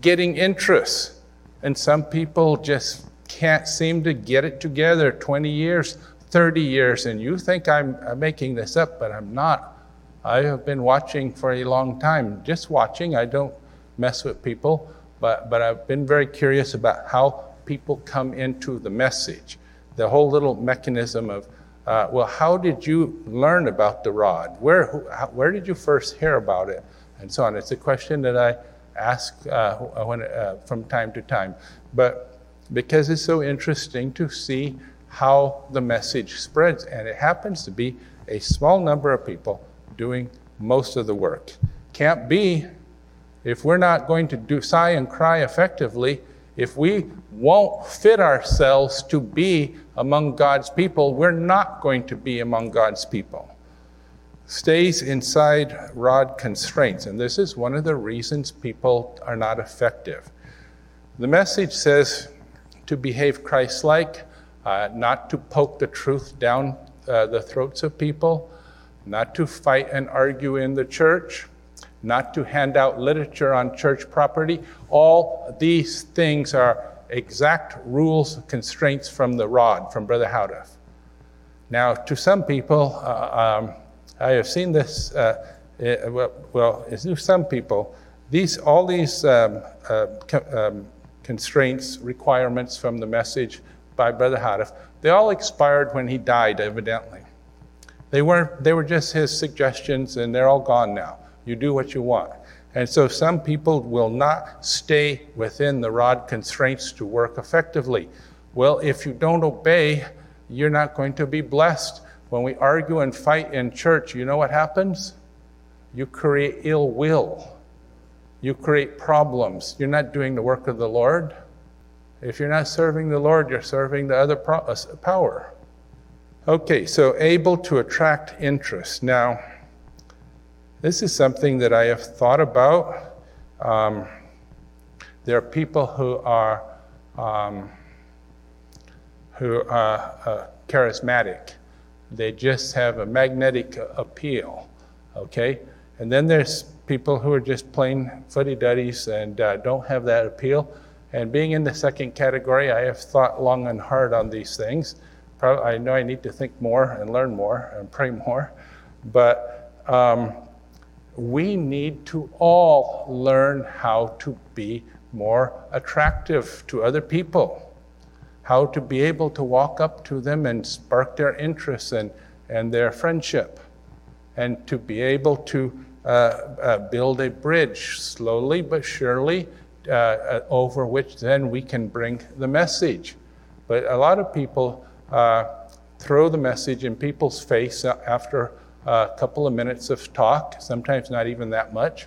getting interest, and some people just can't seem to get it together 20 years 30 years, and you think I'm, making this up, but I'm not. I have been watching for a long time, just watching. I don't mess with people, but, but I've been very curious about how people come into the message. The whole little mechanism of, uh, well, how did you learn about the rod? Where, who, how, where did you first hear about it? And so on. It's a question that I ask uh, when, uh, from time to time. But because it's so interesting to see how the message spreads. And it happens to be a small number of people doing most of the work. Can't be if we're not going to do sigh and cry effectively, if we won't fit ourselves to be among God's people, we're not going to be among God's people. Stays inside rod constraints, and this is one of the reasons people are not effective. The message says to behave Christ like, uh, not to poke the truth down uh, the throats of people, not to fight and argue in the church, not to hand out literature on church property. All these things are exact rules, constraints from the rod, from Brother Houteff. Now, to some people, uh, um, I have seen this, uh, uh, well, well, to some people, these, all these um, uh, um, constraints, requirements from the message by Brother Houteff, they all expired when he died, evidently. They, weren't, they were just his suggestions, and they're all gone now. You do what you want. And so some people will not stay within the rod constraints to work effectively. Well, if you don't obey, you're not going to be blessed. When we argue and fight in church, you know what happens? You create ill will. You create problems. You're not doing the work of the Lord. If you're not serving the Lord, you're serving the other uh, power. Okay, so able to attract interest. Now, this is something that I have thought about. Um, there are people who are um, who are uh, charismatic. They just have a magnetic appeal. Okay, and then there's people who are just plain fuddy-duddies and uh, don't have that appeal. And being in the second category, I have thought long and hard on these things. I know I need to think more and learn more and pray more, but um, we need to all learn how to be more attractive to other people, how to be able to walk up to them and spark their interest and, and their friendship, and to be able to uh, uh, build a bridge slowly but surely uh, uh over which then we can bring the message. But a lot of people uh, throw the message in people's face after a couple of minutes of talk, sometimes not even that much.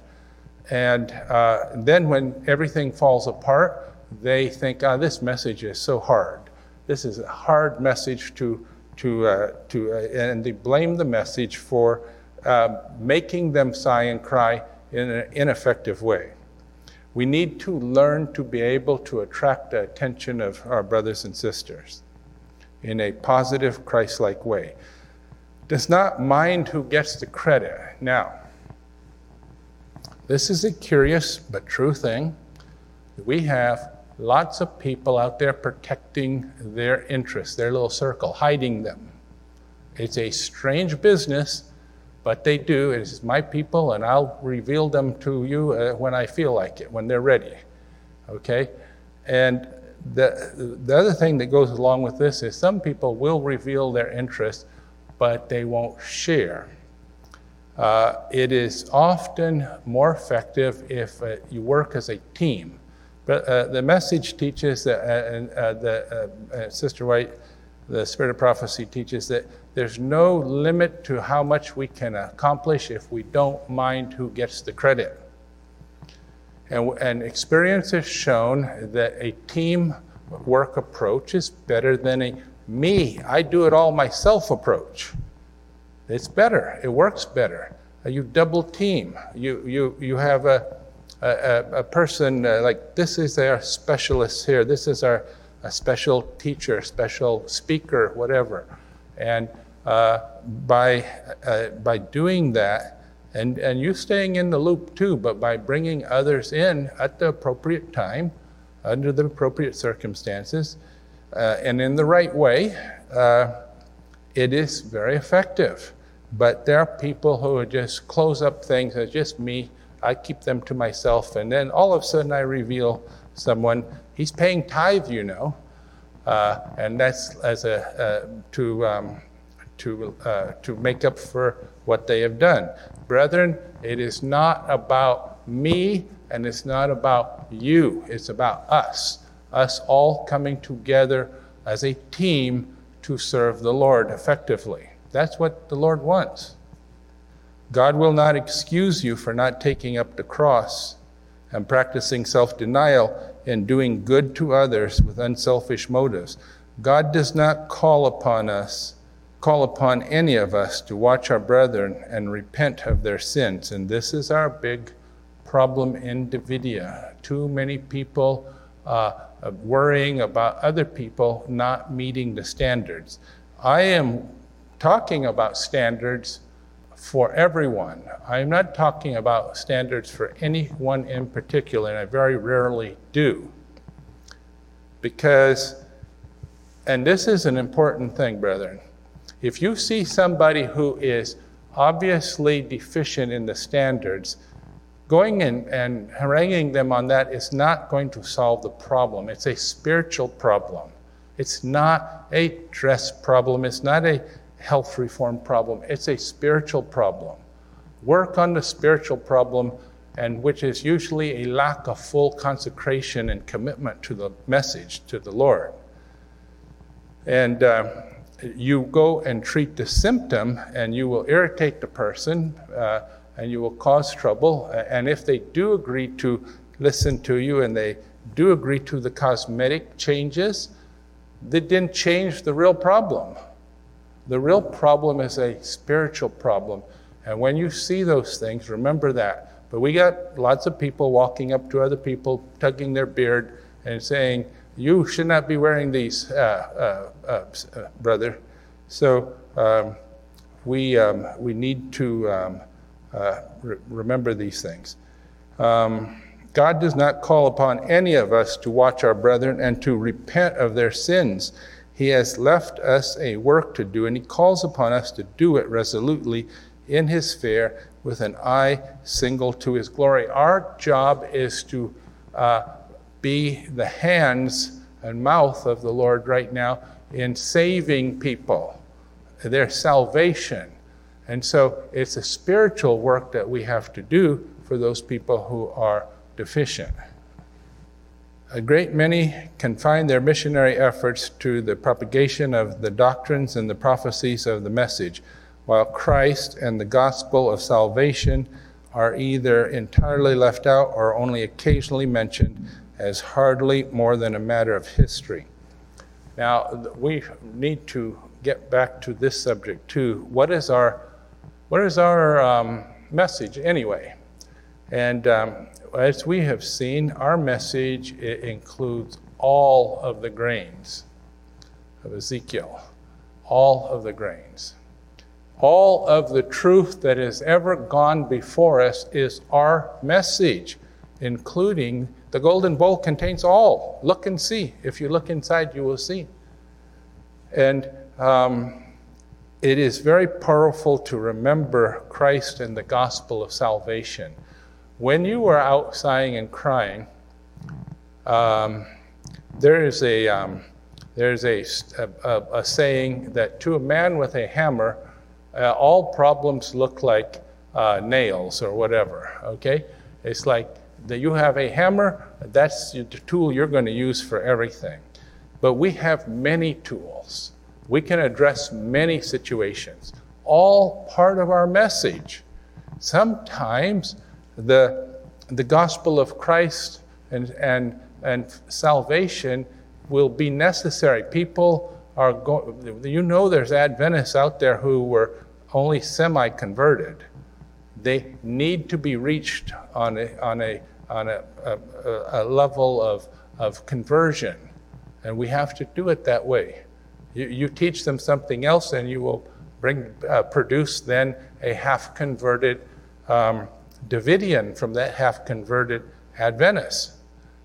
And uh, then when everything falls apart, they think, oh, this message is so hard. This is a hard message to, to, uh, to uh, and they blame the message for uh, making them sigh and cry in an ineffective way. We need to learn to be able to attract the attention of our brothers and sisters in a positive, Christ like way. Does not mind who gets the credit. Now, this is a curious but true thing. We have lots of people out there protecting their interests, their little circle, hiding them. It's a strange business, but they do. It is my people, and I'll reveal them to you uh, when I feel like it, when they're ready. Okay? And the, the other thing that goes along with this is some people will reveal their interest, but they won't share. Uh, it is often more effective if uh, you work as a team. But uh, the message teaches that, uh, uh, the, uh, Sister White, the Spirit of Prophecy teaches that there's no limit to how much we can accomplish if we don't mind who gets the credit. And, and experience has shown that a team work approach is better than a me, I do it all myself approach. It's better, it works better. Uh, you double team. You, you, you have a, a, a person uh, like this is our specialist here, this is our special teacher, special speaker, whatever. And uh, by, uh, by doing that, and, and you staying in the loop too, but by bringing others in at the appropriate time, under the appropriate circumstances, uh, and in the right way, uh, it is very effective. But there are people who just close up things, it's just me, I keep them to myself, and then all of a sudden I reveal someone, he's paying tithe, you know, uh, and that's as a, uh, to, um, to, uh, to make up for what they have done. Brethren, it is not about me and it's not about you, it's about us. Us all coming together as a team to serve the Lord effectively. That's what the Lord wants. God will not excuse you for not taking up the cross and practicing self denial and doing good to others with unselfish motives. God does not call upon us call upon any of us to watch our brethren and repent of their sins. And this is our big problem in Davidia. Too many people uh, worrying about other people not meeting the standards. I am talking about standards for everyone. I'm not talking about standards for anyone in particular, and I very rarely do. Because, and this is an important thing, brethren if you see somebody who is obviously deficient in the standards, going in and haranguing them on that is not going to solve the problem. It's a spiritual problem. It's not a dress problem. It's not a health reform problem. It's a spiritual problem. Work on the spiritual problem, and which is usually a lack of full consecration and commitment to the message, to the Lord. And uh, you go and treat the symptom, and you will irritate the person, uh, and you will cause trouble. And if they do agree to listen to you and they do agree to the cosmetic changes, they didn't change the real problem. The real problem is a spiritual problem. And when you see those things, remember that. But we got lots of people walking up to other people, tugging their beard, and saying, you should not be wearing these, uh, uh, uh, uh brother. So um, we, um, we need to um, uh, re- remember these things. Um, God does not call upon any of us to watch our brethren and to repent of their sins. He has left us a work to do, and He calls upon us to do it resolutely in His fear with an eye single to His glory. Our job is to uh, be the hands and mouth of the Lord right now in saving people, their salvation. And so it's a spiritual work that we have to do for those people who are deficient. A great many confine their missionary efforts to the propagation of the doctrines and the prophecies of the message, while Christ and the gospel of salvation are either entirely left out or only occasionally mentioned as hardly more than a matter of history. Now, we need to get back to this subject too. What is our, what is our um, message anyway? And um, as we have seen, our message includes all of the grains of Ezekiel, all of the grains. All of the truth that has ever gone before us is our message, including the golden bowl contains all. Look and see. If you look inside, you will see. And um, it is very powerful to remember Christ and the gospel of salvation when you are out sighing and crying, um, there is a um, there's a, a, a, saying that to a man with a hammer, uh, all problems look like uh, nails or whatever. Okay, it's like that you have a hammer. That's the tool you're going to use for everything. But we have many tools. We can address many situations. All part of our message. Sometimes the, the gospel of Christ and, and, and salvation will be necessary. People are going, you know, there's Adventists out there who were only semi converted. They need to be reached on a, on a, on a, a, a level of, of conversion. And we have to do it that way. You, you teach them something else, and you will bring, uh, produce then a half converted um, Davidian from that half converted Adventist.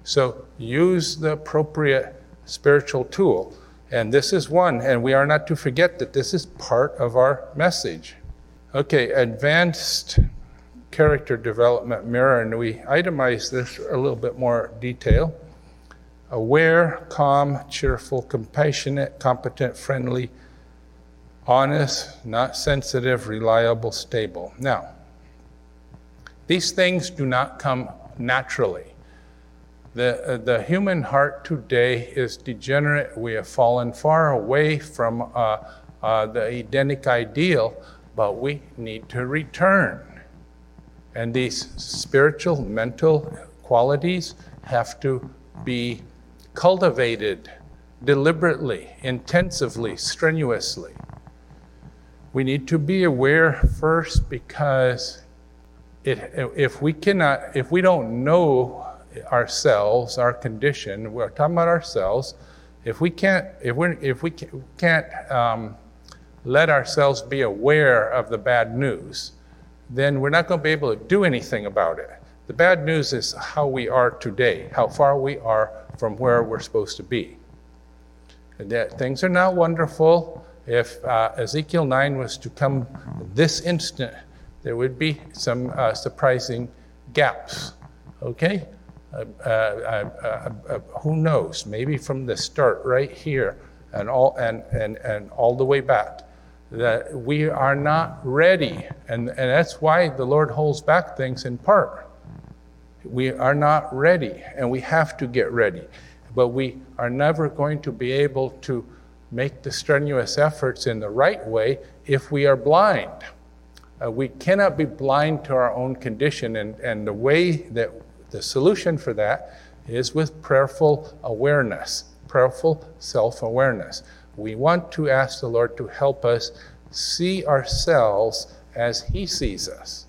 So use the appropriate spiritual tool. And this is one, and we are not to forget that this is part of our message. Okay, advanced character development mirror, and we itemize this a little bit more detail. Aware, calm, cheerful, compassionate, competent, friendly, honest, not sensitive, reliable, stable. Now, these things do not come naturally. The, uh, the human heart today is degenerate. We have fallen far away from uh, uh, the Edenic ideal, but we need to return. And these spiritual, mental qualities have to be cultivated deliberately, intensively, strenuously. We need to be aware first because it, if we cannot, if we don't know ourselves, our condition, we're talking about ourselves. If we can't, if we if we can't um, let ourselves be aware of the bad news, then we're not going to be able to do anything about it. The bad news is how we are today, how far we are from where we're supposed to be. And that things are not wonderful. If uh, Ezekiel 9 was to come this instant, there would be some uh, surprising gaps. Okay? Uh uh, uh, uh, who knows? Maybe from the start, right here, and all and, and, and all the way back, that we are not ready, and, and that's why the Lord holds back things in part. We are not ready, and we have to get ready, but we are never going to be able to make the strenuous efforts in the right way if we are blind. Uh, we cannot be blind to our own condition, and, and the way that the solution for that is with prayerful awareness, prayerful self awareness. We want to ask the Lord to help us see ourselves as He sees us.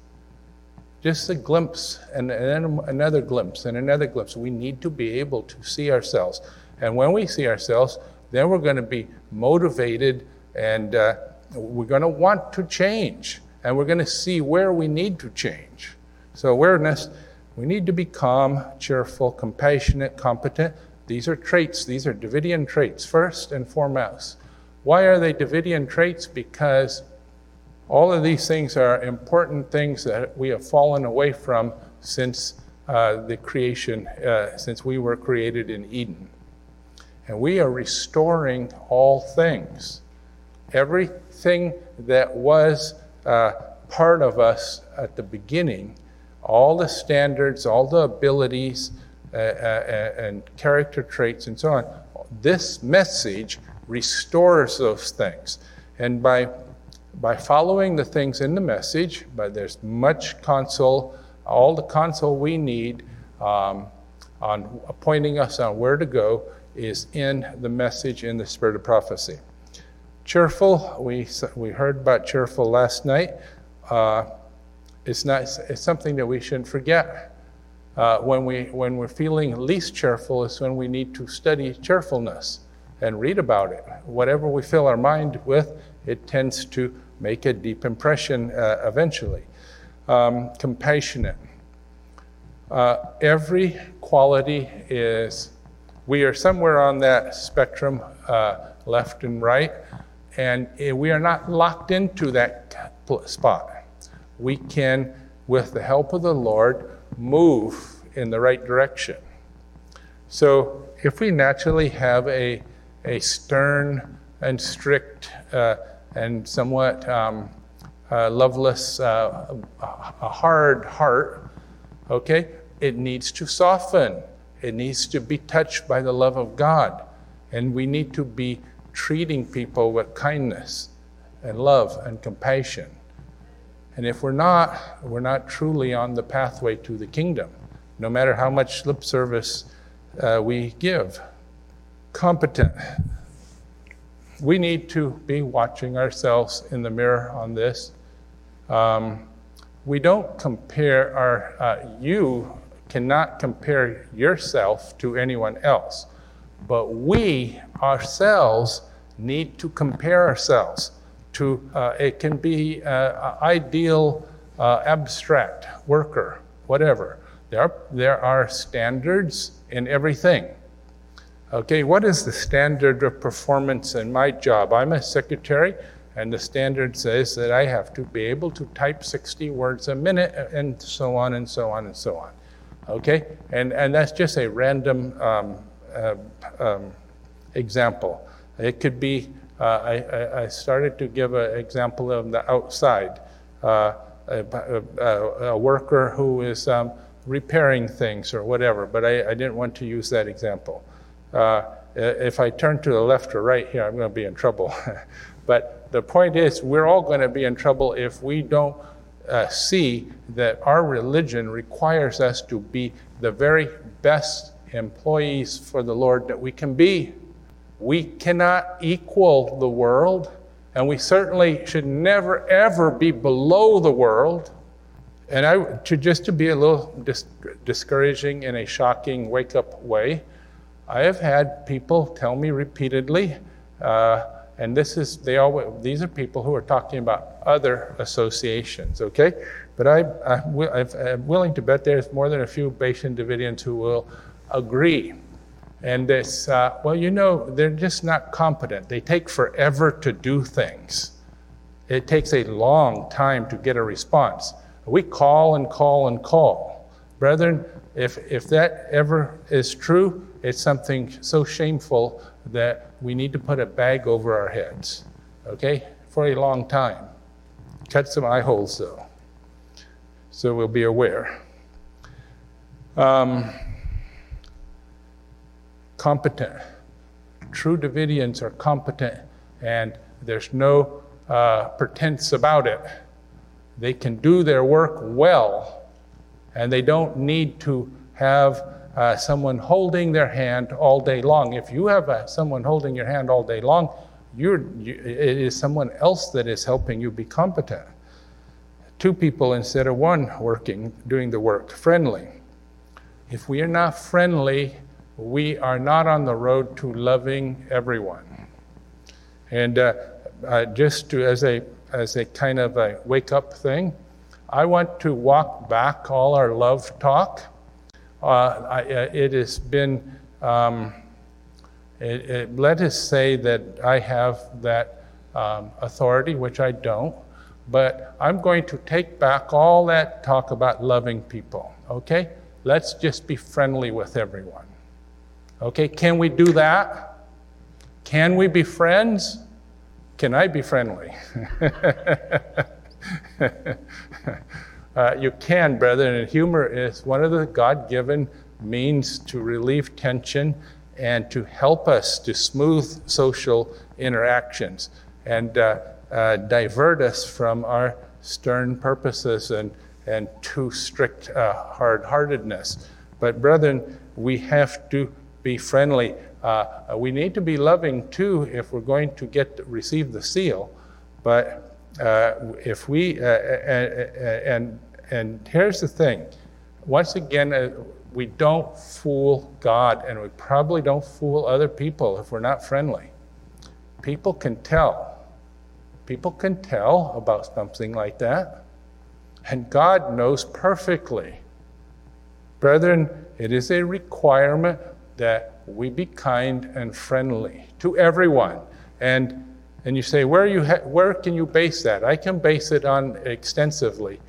Just a glimpse, and then another glimpse, and another glimpse. We need to be able to see ourselves. And when we see ourselves, then we're going to be motivated and uh, we're going to want to change and we're going to see where we need to change. So, awareness, we need to be calm, cheerful, compassionate, competent. These are traits, these are Davidian traits, first and foremost. Why are they Davidian traits? Because all of these things are important things that we have fallen away from since uh, the creation, uh, since we were created in Eden. and we are restoring all things. Everything that was uh, part of us at the beginning, all the standards, all the abilities, uh, uh, and character traits, and so on, this message restores those things. And by, by following the things in the message, but there's much console, all the console we need um, on pointing us on where to go is in the message in the spirit of prophecy. Cheerful, we, we heard about cheerful last night. Uh, it's, not, it's something that we shouldn't forget. Uh, when, we, when we're feeling least cheerful is when we need to study cheerfulness and read about it. Whatever we fill our mind with, it tends to make a deep impression uh, eventually. Um, compassionate. Uh, every quality is, we are somewhere on that spectrum, uh, left and right, and we are not locked into that spot. We can, with the help of the Lord, move in the right direction. So, if we naturally have a, a stern and strict uh, and somewhat um, loveless, uh, a hard heart, okay, it needs to soften. It needs to be touched by the love of God. And we need to be treating people with kindness and love and compassion. And if we're not, we're not truly on the pathway to the kingdom, no matter how much lip service uh, we give. Competent. We need to be watching ourselves in the mirror on this. Um, we don't compare our, uh, you cannot compare yourself to anyone else. But we ourselves need to compare ourselves to, uh, it can be uh, ideal, uh, abstract, worker, whatever. There are, there are standards in everything. Okay, what is the standard of performance in my job? I'm a secretary, and the standard says that I have to be able to type 60 words a minute, and so on and so on and so on. Okay? And, and that's just a random um, uh, um, example. It could be, uh, I, I, started to give an example of the outside. Uh, a, a, a, worker who is um, repairing things or whatever, but I, I, didn't want to use that example. Uh, if I turn to the left or right here, I'm going to be in trouble. [LAUGHS] but the point is, we're all going to be in trouble if we don't uh, see that our religion requires us to be the very best employees for the Lord that we can be. We cannot equal the world, and we certainly should never ever be below the world. And I, to just to be a little dis- discouraging in a shocking wake up way, I have had people tell me repeatedly, uh, and this is they all these are people who are talking about other associations. Okay, but I, I, am willing to bet there's more than a few Bashan Davidians who will agree. And this, uh, well, you know, they're just not competent. They take forever to do things. It takes a long time to get a response. We call and call and call. Brethren, if, if that ever is true, it's something so shameful that we need to put a bag over our heads, okay, for a long time. Cut some eye holes, though, so we'll be aware. Um, competent. True Davidians are competent, and there's no uh, pretense about it. They can do their work well, and they don't need to have uh, someone holding their hand all day long. If you have uh, someone holding your hand all day long, you, it is someone else that is helping you be competent. Two people instead of one working, doing the work, friendly. If we are not friendly, we are not on the road to loving everyone. And uh, uh, just to, as a, as a kind of a wake up thing, I want to walk back all our love talk uh, I, uh, it has been, um, it, it, let us say that I have that um, authority, which I don't, but I'm going to take back all that talk about loving people, okay? Let's just be friendly with everyone. Okay, can we do that? Can we be friends? Can I be friendly? [LAUGHS] uh, you can, brethren, and humor is one of the God given means to relieve tension and to help us to smooth social interactions and uh, uh, divert us from our stern purposes and, and too strict uh, hard heartedness. But, brethren, we have to be friendly. Uh, we need to be loving too if we're going to get receive the seal. But uh, if we uh, and and here's the thing, once again, uh, we don't fool God, and we probably don't fool other people if we're not friendly. People can tell. People can tell about something like that, and God knows perfectly. Brethren, it is a requirement that we be kind and friendly to everyone. And and you say, where, you ha- where can you base that? I can base it on extensively.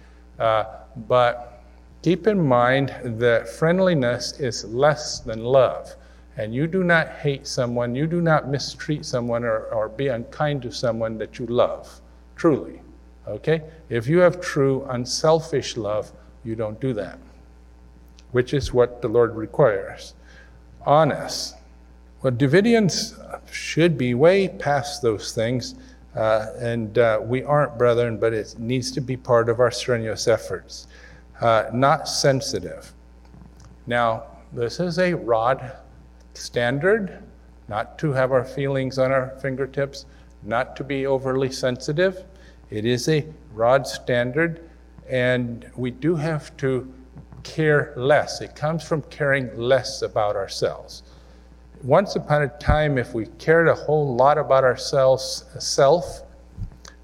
Uh, but keep in mind that friendliness is less than love. And you do not hate someone, you do not mistreat someone or, or be unkind to someone that you love, truly. Okay? If you have true, unselfish love, you don't do that which is what the Lord requires. Honest. Well, Davidians should be way past those things, uh, and uh, we aren't, brethren, but it needs to be part of our strenuous efforts. Uh, not sensitive. Now, this is a rod standard, not to have our feelings on our fingertips, not to be overly sensitive. It is a rod standard, and we do have to care less. It comes from caring less about ourselves. Once upon a time, if we cared a whole lot about ourselves, self,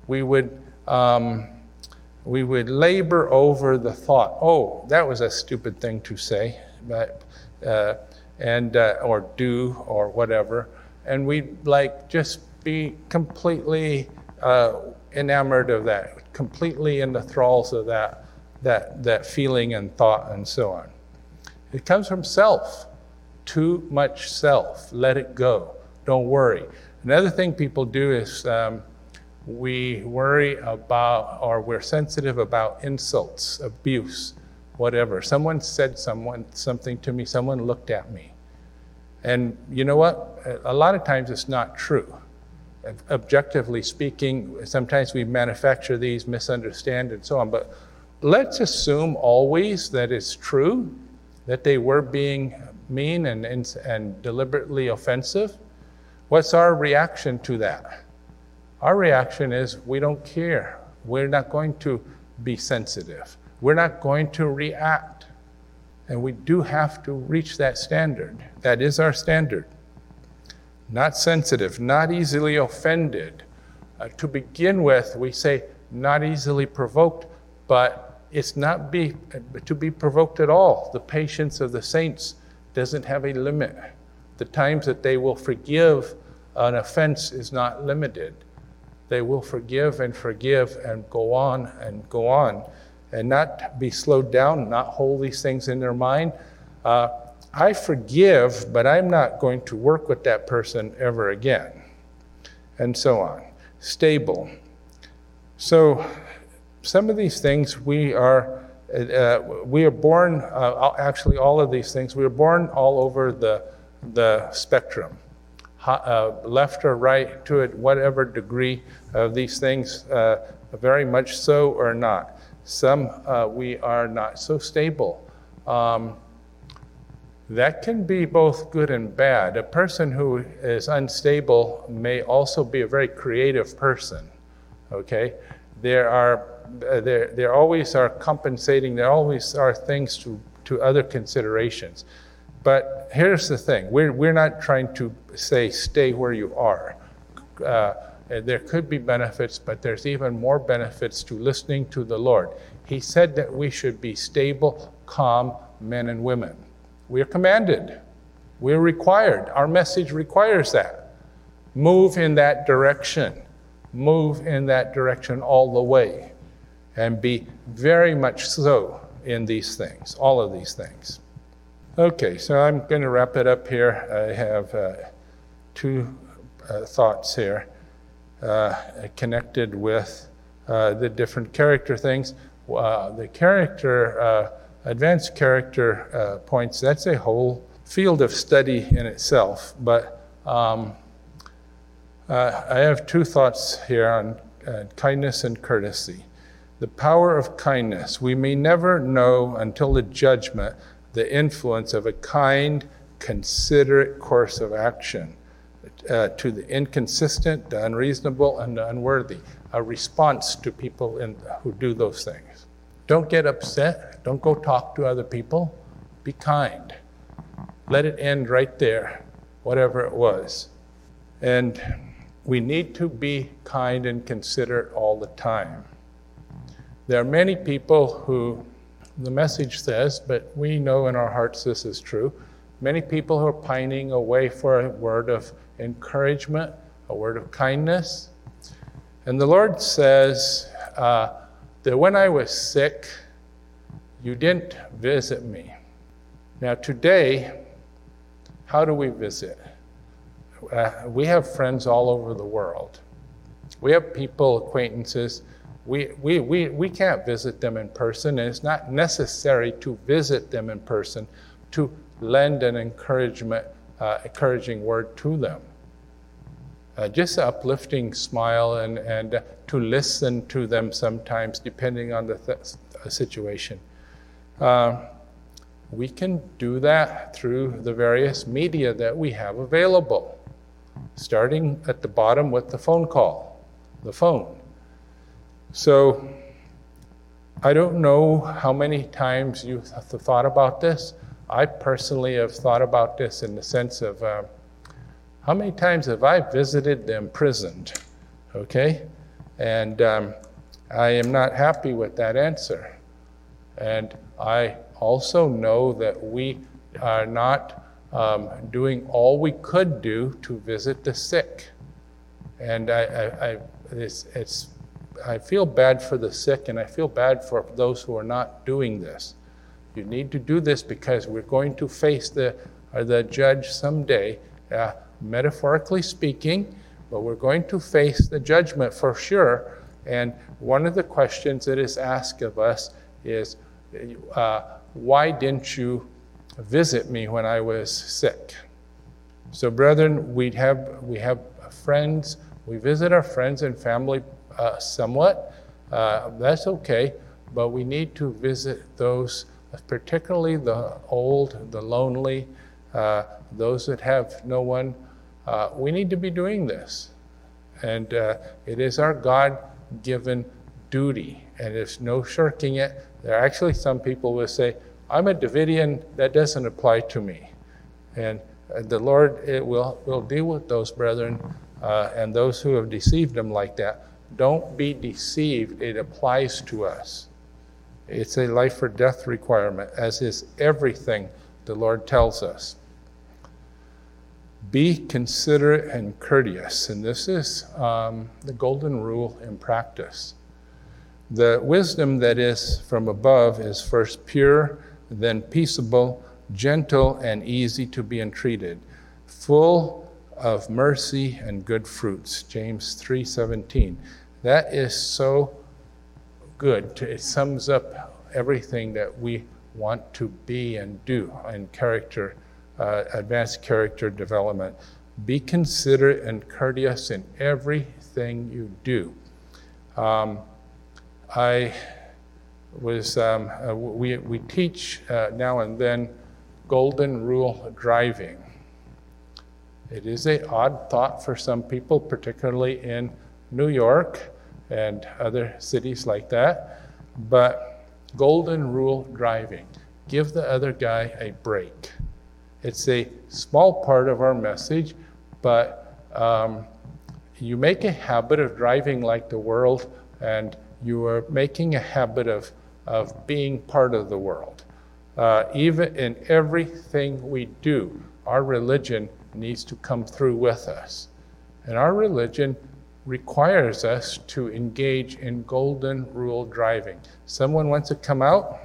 we would um, we would labor over the thought, "Oh, that was a stupid thing to say," but uh, and uh, or do or whatever, and we'd like just be completely uh, enamored of that, completely in the thralls of that that, that feeling and thought and so on. It comes from self. Too much self. Let it go. Don't worry. Another thing people do is um, we worry about or we're sensitive about insults, abuse, whatever. Someone said someone something to me, someone looked at me. And you know what? A lot of times it's not true. Objectively speaking, sometimes we manufacture these, misunderstand, and so on. But let's assume always that it's true, that they were being mean and, and, and deliberately offensive. What's our reaction to that? Our reaction is we don't care. We're not going to be sensitive. We're not going to react. And we do have to reach that standard. That is our standard. Not sensitive, not easily offended. Uh, to begin with, we say not easily provoked, but it's not be, to be provoked at all. The patience of the saints doesn't have a limit. The times that they will forgive an offense is not limited. They will forgive and forgive and go on and go on and not be slowed down, not hold these things in their mind. Uh, I forgive, but I'm not going to work with that person ever again. And so on. Stable. So, some of these things we are uh, we are born uh, actually all of these things we are born all over the the spectrum. Uh, left or right to it whatever degree of these things uh, very much so or not. Some uh, we are not so stable. Um, that can be both good and bad. A person who is unstable may also be a very creative person okay? There are there, there always are compensating, there always are things to, to other considerations. But here's the thing we're, we're not trying to say stay where you are. Uh, there could be benefits, but there's even more benefits to listening to the Lord. He said that we should be stable, calm men and women. We are commanded, we're required. Our message requires that. Move in that direction. Move in that direction all the way and be very much so in these things, all of these things. Okay, so I'm going to wrap it up here. I have uh, two uh, thoughts here uh, connected with uh, the different character things. Uh, the character, uh, advanced character points, that's a whole field of study in itself. But um, I have two thoughts here on kindness and courtesy. The power of kindness. We may never know until the judgment the influence of a kind, considerate course of action uh, to the inconsistent, the unreasonable, and the unworthy, a response to people in, who do those things. Don't get upset. Don't go talk to other people. Be kind. Let it end right there, whatever it was. And we need to be kind and considerate all the time. There are many people who the message says, but we know in our hearts this is true. Many people who are pining away for a word of encouragement, a word of kindness. And the Lord says uh, that when I was sick, you didn't visit me. Now, today, how do we visit? Uh, we have friends all over the world. We have people, acquaintances we, we, we, we can't visit them in person, and it's not necessary to visit them in person to lend an encouragement, uh, encouraging word to them. Uh, just an uplifting smile and, and uh, to listen to them sometimes, depending on the th- situation. Uh, we can do that through the various media that we have available, starting at the bottom with the phone call, the phone. So I don't know how many times you've thought about this. I personally have thought about this in the sense of uh, how many times have I visited the imprisoned? Okay? And um, I am not happy with that answer. And I also know that we are not um, doing all we could do to visit the sick. And I, I, I it's, it's I feel bad for the sick and I feel bad for those who are not doing this. You need to do this because we're going to face the, uh, the judge someday, uh, metaphorically speaking, but we're going to face the judgment for sure. And one of the questions that is asked of us is, uh, Why didn't you visit me when I was sick? So, brethren, we have, we have friends, we visit our friends and family uh, somewhat. Uh, that's okay, but we need to visit those, particularly the old, the lonely, uh, those that have no one. Uh, we need to be doing this. And uh, it is our God given duty, and there's no shirking it. There are actually some people will say, I'm a Davidian, that doesn't apply to me. And the Lord will, will deal with those brethren uh, and those who have deceived them like that. Don't be deceived, it applies to us. It's a life or death requirement, as is everything the Lord tells us. Be considerate and courteous, and this is um, the golden rule in practice. The wisdom that is from above is first pure, then peaceable, gentle, and easy to be entreated, full of mercy and good fruits. James 3:17. That is so good. It sums up everything that we want to be and do in character, uh, advanced character development. Be considerate and courteous in everything you do. Um, I was, um, uh, we, we teach uh, now and then golden rule driving. It is a odd thought for some people, particularly in New York and other cities like that. But golden rule driving give the other guy a break. It's a small part of our message, but um, you make a habit of driving like the world, and you are making a habit of, of being part of the world. Uh, even in everything we do, our religion needs to come through with us. And our religion requires us to engage in golden rule driving. Someone wants to come out,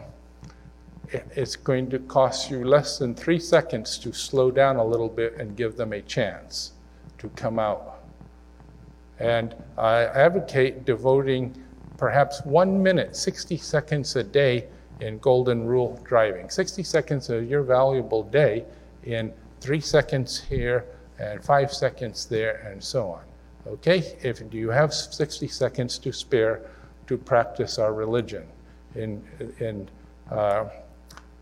it's going to cost you less than three seconds to slow down a little bit and give them a chance to come out. And I advocate devoting perhaps one minute, 60 seconds a day in golden rule driving. 60 seconds of your valuable day in three seconds here and five seconds there and so on. Okay, if do you have 60 seconds to spare to practice our religion in, in uh,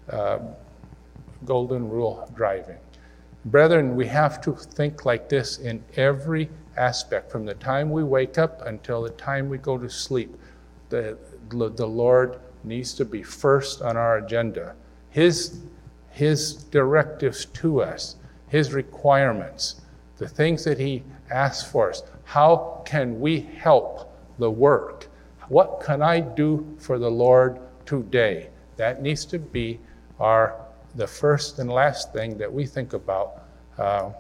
uh, golden rule driving? Brethren, we have to think like this in every aspect, from the time we wake up until the time we go to sleep. The, the Lord needs to be first on our agenda. His, his directives to us, His requirements, the things that He asks for us. How can we help the work? What can I do for the Lord today? That needs to be our the first and last thing that we think about uh,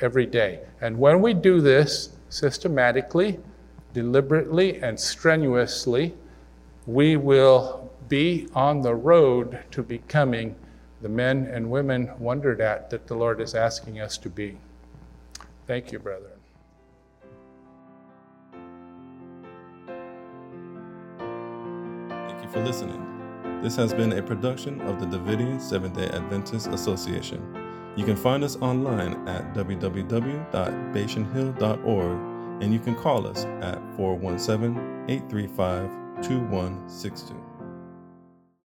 every day. And when we do this systematically, deliberately, and strenuously, we will be on the road to becoming the men and women wondered at that the Lord is asking us to be. Thank you, brethren. You for listening. This has been a production of the Davidian Seventh day Adventist Association. You can find us online at www.bashanhill.org and you can call us at 417 835 2162.